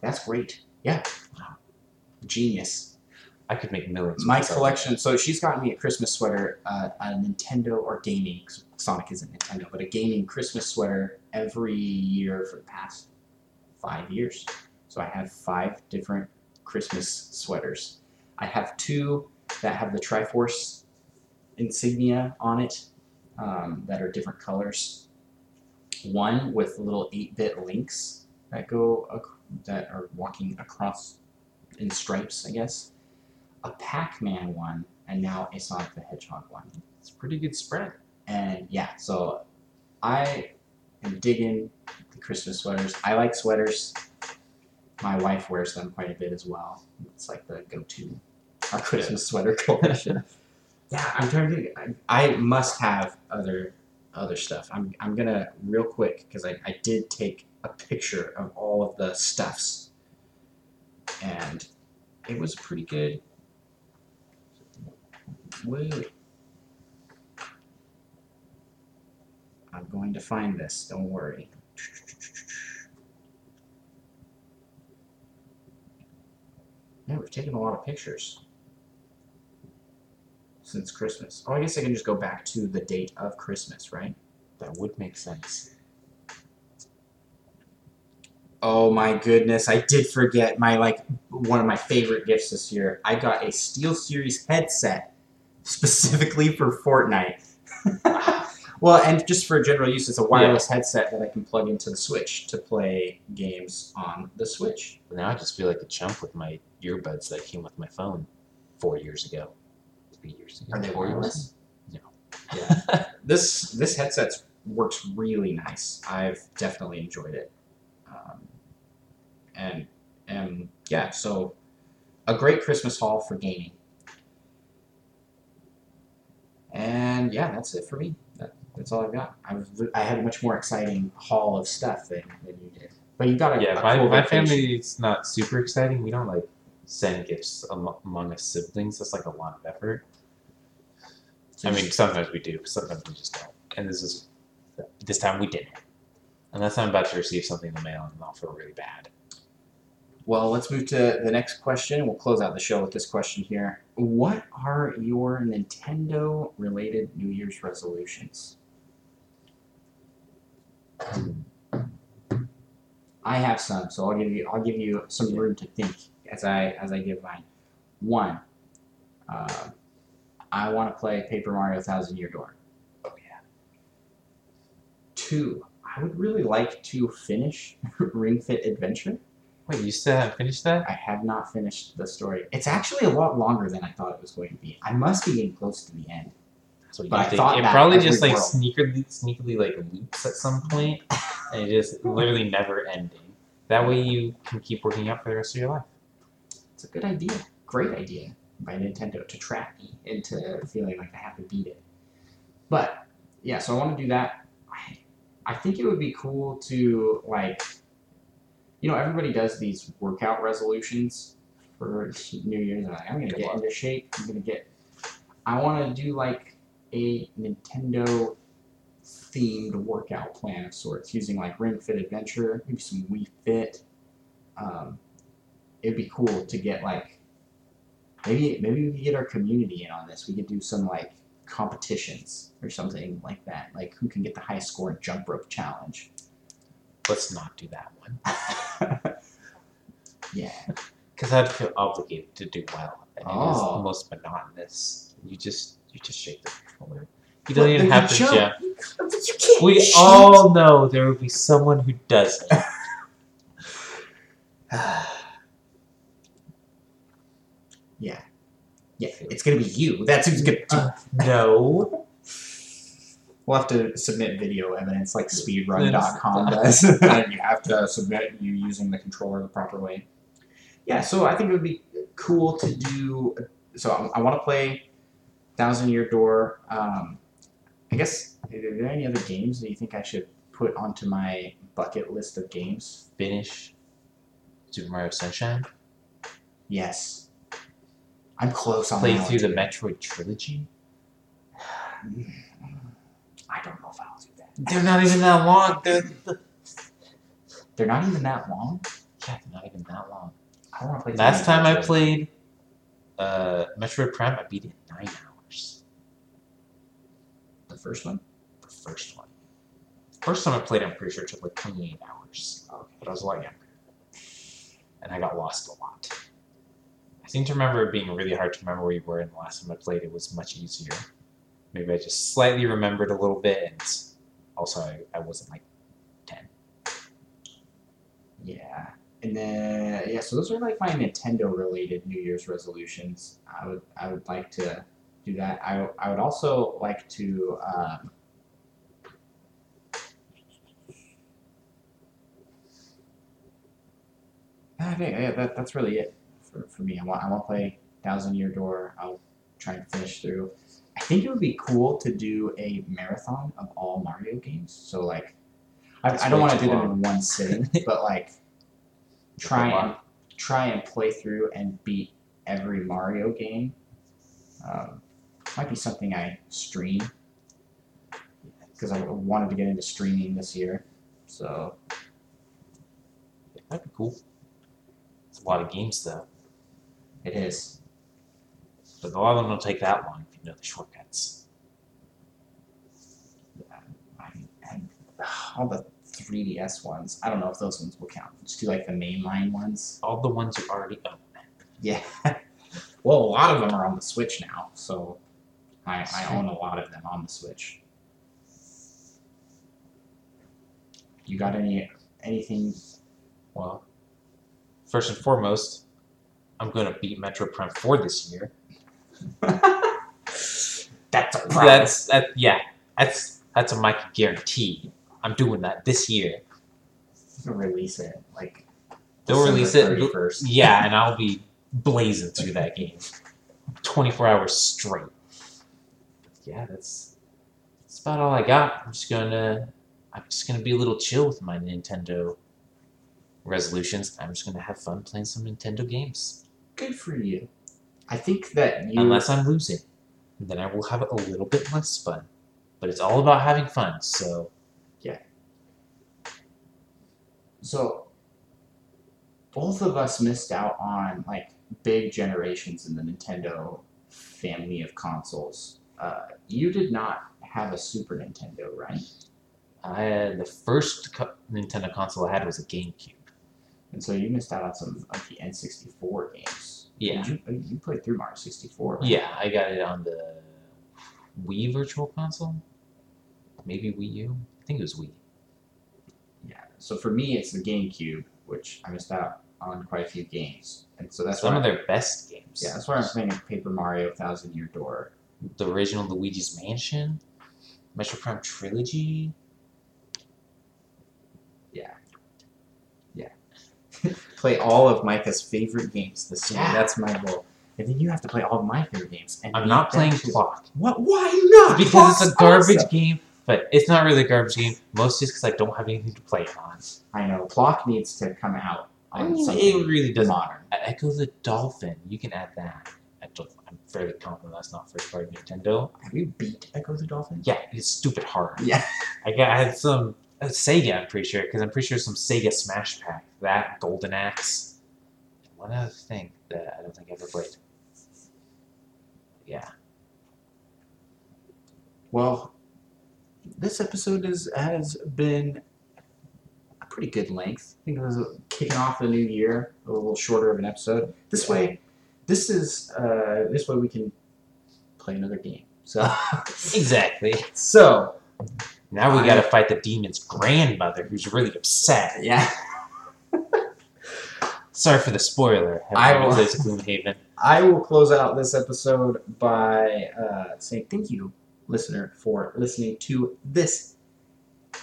That's great. Yeah. Genius.
I could make millions.
My collection. So she's gotten me a Christmas sweater, uh, a Nintendo or gaming. Sonic isn't Nintendo, but a gaming Christmas sweater every year for the past five years. So I have five different Christmas sweaters. I have two that have the Triforce insignia on it um, that are different colors. One with little 8-bit links that go ac- that are walking across in stripes, I guess. A Pac-Man one, and now a Sonic the Hedgehog one.
It's a pretty good spread.
And yeah, so I am digging the Christmas sweaters. I like sweaters. My wife wears them quite a bit as well. It's like the go-to our Christmas sweater collection. *laughs* yeah, I'm trying to. I, I must have other other stuff. I'm I'm gonna real quick because I, I did take a picture of all of the stuffs, and it was pretty good. Wait. I'm going to find this, don't worry. Yeah, we've taken a lot of pictures since Christmas. Oh, I guess I can just go back to the date of Christmas, right?
That would make sense.
Oh my goodness, I did forget my like one of my favorite gifts this year. I got a SteelSeries headset specifically for Fortnite. *laughs* well, and just for general use, it's a wireless headset that I can plug into the Switch to play games on the Switch.
But now I just feel like a chump with my earbuds that came with my phone four years ago. Three years ago.
Are they wireless?
No.
Yeah. *laughs* this this headset works really nice. I've definitely enjoyed it. And and yeah, so a great Christmas haul for gaming. And yeah, that's it for me. That, That's all I've got. I was I had a much more exciting haul of stuff than, than you did. But you got a
Yeah,
a
my,
cool
my
vacation.
family's not super exciting. We don't like send gifts among us siblings. That's like a lot of effort. I mean, sometimes we do, sometimes we just don't. And this is this time we didn't. Unless I'm about to receive something in the mail and I'll feel really bad.
Well, let's move to the next question. We'll close out the show with this question here. What are your Nintendo related New Year's resolutions? I have some, so I'll give you I'll give you some room to think as I as I give mine. One, uh, I want to play Paper Mario Thousand Year Door.
Oh yeah.
Two, I would really like to finish *laughs* Ring Fit Adventure.
Wait, you still haven't finished that?
I have not finished the story. It's actually a lot longer than I thought it was going to be. I must be getting close to the end.
That's what
But I thought
It probably just like
world.
sneakily, sneakily like loops at some point, and it just literally never ending. That way you can keep working out for the rest of your life.
It's a good idea. Great idea by Nintendo to trap me into feeling like I have to beat it. But yeah, so I want to do that. I, I think it would be cool to like, you know, everybody does these workout resolutions for New Year's. Like, I'm gonna get into shape. I'm gonna get. I want to do like a Nintendo themed workout plan of sorts, using like Ring Fit Adventure, maybe some Wii Fit. Um, it'd be cool to get like maybe maybe we could get our community in on this. We could do some like competitions or something like that. Like who can get the highest score jump rope challenge.
Let's not do that one *laughs*
yeah.
because I'd feel obligated to do well, and it is
Oh.
the most monotonous. You just you just shake the controller. You don't even have to
jump.
jump.
But you can't
We
shoot.
all know there will be someone who does it. *laughs* *sighs*
Yeah. Yeah. It's gonna be you. That's who's gonna do
Uh, no.
We'll have to submit video evidence like speedrun.com does. *laughs* *laughs* and you have to submit you using the controller the proper way. Yeah, so I think it would be cool to do. So I, I want to play Thousand Year Door. Um, I guess, are there any other games that you think I should put onto my bucket list of games?
Finish Super Mario Sunshine.
Yes. I'm close on
Play through the Metroid trilogy. *sighs* *sighs* *sighs*
too. I don't know if I'll do that.
They're not even that long. They're,
They're not even that long.
yeah, they're not even that long.
I want to play.
Last time I played uh, Metroid Prime, I beat it in nine hours.
the first one.
The first one. First time I played, I'm pretty sure it took like 28 hours. But I was a lot younger. And I got lost a lot. I seem to remember it being really hard to remember where you were, and the last time I played, it was much easier. Maybe I just slightly remembered a little bit, and also I, wasn't like 10.
Yeah. And then yeah, so those are like my Nintendo related New Year's resolutions. I would I would like to do that. I I would also like to um, I think yeah, that, that's really it for, for me. I want I want to play Thousand Year Door. I'll try and finish through. I think it would be cool to do a marathon of all Mario games. So like, I, I don't want to do them in one sitting, *laughs* but like, try and try and play through and beat every Mario game. Um, might be something I stream because I wanted to get into streaming this year. So
That'd be cool. It's a lot of games, though.
it is.
But a lot of them don't take that long know the shortcuts.
I, and *sighs* all the 3DS ones. I don't know if those ones will count. Just do like the mainline ones.
All the ones you already own.
Yeah. *laughs* well, a lot of them are on the Switch now, so I, I own a lot of them on the Switch. You got any anything?
Well, first and foremost, I'm going to beat Metroid Prime 4 this year. *laughs*
That's a promise.
That's that. Yeah, that's that's a Mikey guarantee. I'm doing that this year.
release it like
They'll release it.
31st.
Yeah, and *laughs* I'll be blazing through that game, 24 hours straight. Yeah, that's, that's about all I got. I'm just gonna I'm just gonna be a little chill with my Nintendo resolutions. I'm just gonna have fun playing some Nintendo games.
Good for you. I think that you.
Unless I'm losing. Then I will have a little bit less fun. But it's all about having fun, so yeah.
So, both of us missed out on like big generations in the Nintendo family of consoles. Uh, you did not have a Super Nintendo, right?
I the first co- Nintendo console I had was a GameCube.
And so you missed out on some of the N64 games.
Yeah.
You, oh, you played through Mario 64. right?
Yeah, I got it on the Wii Virtual Console. Maybe Wii U. I think it was Wii.
Yeah. So for me, it's the GameCube, which I missed out on quite a few games. And so that's
Some
why
of their best games.
Yeah, that's why I'm playing Paper Mario Thousand Year Door.
The original Luigi's Mansion, Metroid Prime Trilogy. *laughs*
Play all of Micah's favorite games this year.
Yeah.
That's my goal. And then you have to play all of my favorite games. And
I'm not playing. Clock
What? Why not?
because it's a garbage
awesome.
game. But it's not really a garbage game. Mostly because I don't have anything to play it on.
I know. Clock needs to come out
I mean, it really doesn't.
modern.
Ecco the Dolphin. You can add that. I don't, I'm fairly confident that's not first party Nintendo.
Have you beat Ecco the Dolphin?
Yeah, it's stupid hard.
Yeah.
I got I had some uh, Sega. I'm pretty sure because I'm pretty sure some Sega Smash Pack. That Golden Axe. One other thing that I don't think I ever played. Yeah,
Well, this episode is, has been a pretty good length. I think it was kicking off the new year, a little shorter of an episode. This
Yeah.
way, this is uh, this way we can play another game. So, *laughs*
exactly.
so
Now we got to fight the demon's grandmother, who's really upset.
yeah, *laughs*
Sorry for the spoiler.
I will-
Gloomhaven? *laughs*
I will close out this episode by uh, saying thank you, listener, for listening to this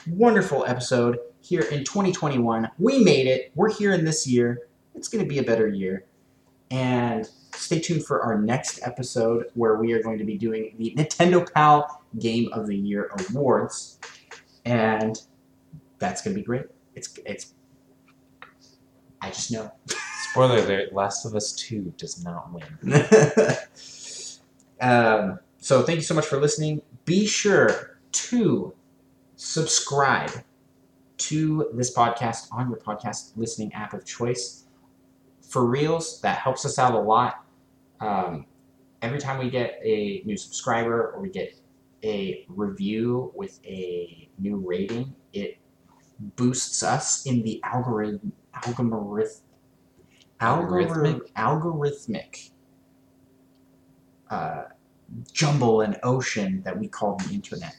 wonderful episode here in 2021. We made it. We're here in this year. It's going to be a better year. And stay tuned for our next episode where we are going to be doing the Nintendo Pal Game of the Year Awards. And that's going to be great. It's, it's, I just know.
Spoiler alert: Last of Us Two does not win. *laughs*
um, so thank you so much for listening. Be sure to subscribe to this podcast on your podcast listening app of choice. For reals, that helps us out a lot. Um, every time we get a new subscriber or we get a review with a new rating, it boosts us in the algorithm algorithm
Algorithmic?
algorithmic algorithmic uh, jumble and ocean that we call the internet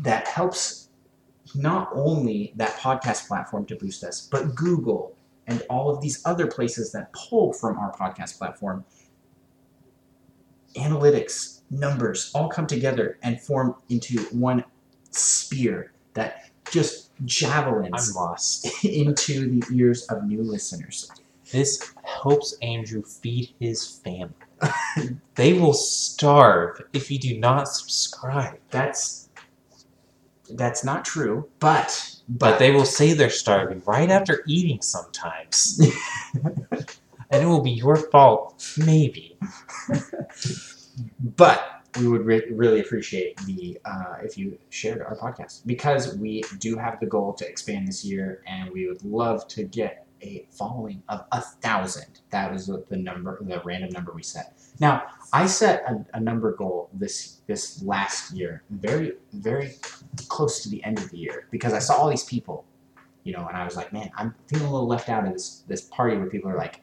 that helps not only that podcast platform to boost us but google and all of these other places that pull from our podcast platform analytics numbers all come together and form into one spear that just
I'm
javelins
lost. *laughs*
into the ears of new listeners
This helps Andrew feed his family. *laughs* they will starve if you do not subscribe.
that's that's not true but
But they will say they're starving right after eating sometimes. *laughs* and it will be your fault, maybe. *laughs*
but we would re- really appreciate the uh, if you shared our podcast because we do have the goal to expand this year and we would love to get a following of a thousand that was the the number the random number we set now i set a, a number goal this this last year very very close to the end of the year because i saw all these people you know and i was like man i'm feeling a little left out of this this party where people are like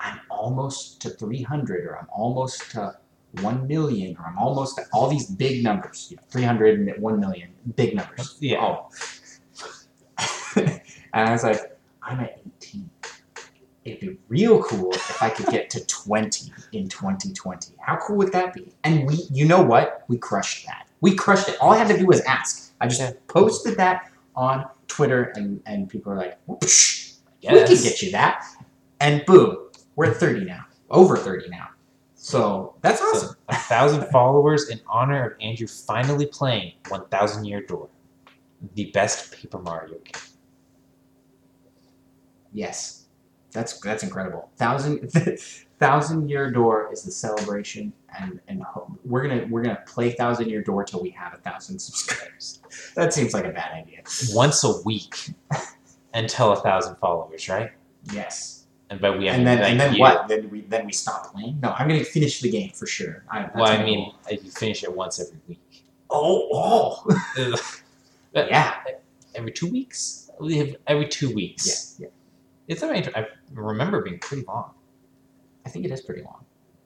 i'm almost to 300 or i'm almost to 1 million or I'm almost at all these big numbers, you know, 300 and 1 million, big numbers.
Yeah.
Oh. *laughs* and I was like, I'm at 18. It'd be real cool if I could get to 20 in 2020. How cool would that be? And we, you know what? We crushed that. We crushed it. All I had to do was ask. I just posted that on Twitter, and, and people are like, "Whoosh, we can
Yes.
get you that. And boom, we're at 30 now. Over 30 now. So that's
So,
awesome.
a thousand followers in honor of Andrew finally playing 1000 Year Door, the best Paper Mario game.
Yes, that's that's incredible. Thousand *laughs* thousand year door is the celebration, and and we're gonna we're gonna play thousand year door till we have a thousand subscribers. *laughs* That seems like a bad idea.
Once a week *laughs* until a thousand followers, right?
Yes,
And by we,
and then and then
you.
what? Then we then we stop playing. No, I'm gonna finish the game for sure. I,
Well, I mean, you finish it once every week.
oh oh yeah
every two weeks? We have every two weeks.
yeah yeah.
It's. I remember being pretty long.
I think it is pretty long.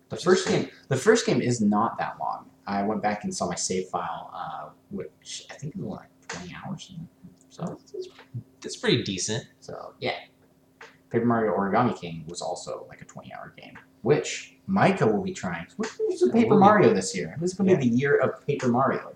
The
Which
first game, the first game is not that long. I went back and saw my save file, uh, which I think it was like twenty hours. So,
It's, it's pretty decent.
so yeah. Paper Mario Origami King was also like a twenty-hour game, which Micah will be trying. What's the Paper. Mario this year? This is going to
Yeah.
be the year of Paper Mario,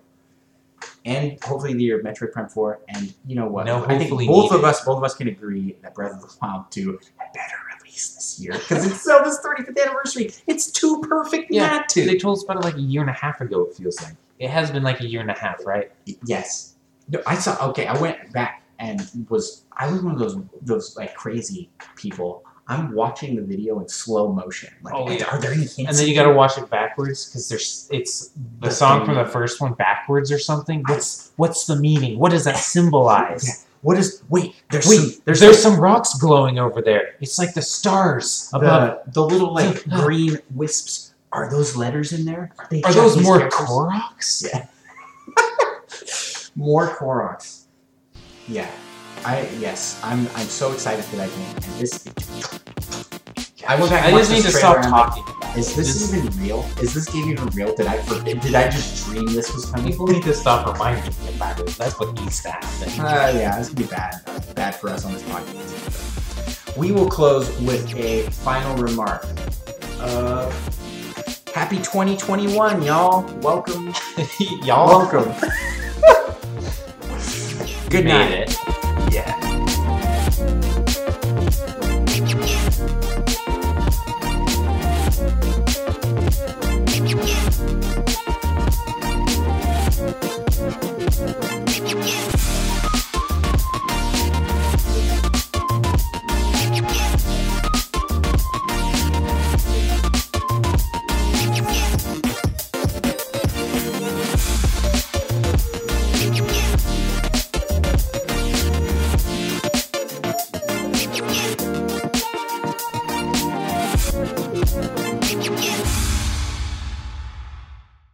and hopefully the year of Metroid Prime Four. And you know what?
No,
I think both of us, both of us can agree that Breath of the Wild Two had better release this year because it's Zelda's thirty-fifth anniversary. It's too perfect
Yeah,
not to.
They told us about it like a year and a half ago. It feels like it has been like a year and a half, right?
Yes. No, I saw. Okay, I went back and was. I was one of those those like crazy people. I'm watching the video in slow motion. Like,
Oh, yeah.
are there any hints?
And then you got to watch it backwards because there's it's the,
The
song from the first one backwards or something. What's what's the meaning? What does that symbolize?
What is? Wait, there's
Wait,
some.
there's,
There's,
some rocks glowing over there. It's like the stars above.
the, the little like green wisps. Are those letters in there? Are, they
Are those more
characters?
Koroks?
Yeah. *laughs* More Koroks. Yeah. I yes. I'm I'm so excited for that game. And this. I went back.
I just need to stop
like,
talking
Is this
This-
even real? Is this game even real? Did I? Did I just dream this was coming?
People need to stop reminding me about it. That's what needs to happen.
Uh, yeah, this could be bad. Bad for us on this podcast. We will close with a final remark. Uh, happy 2021, y'all. Welcome. *laughs*
Y'all
Welcome. *laughs* Good night.
Yeah.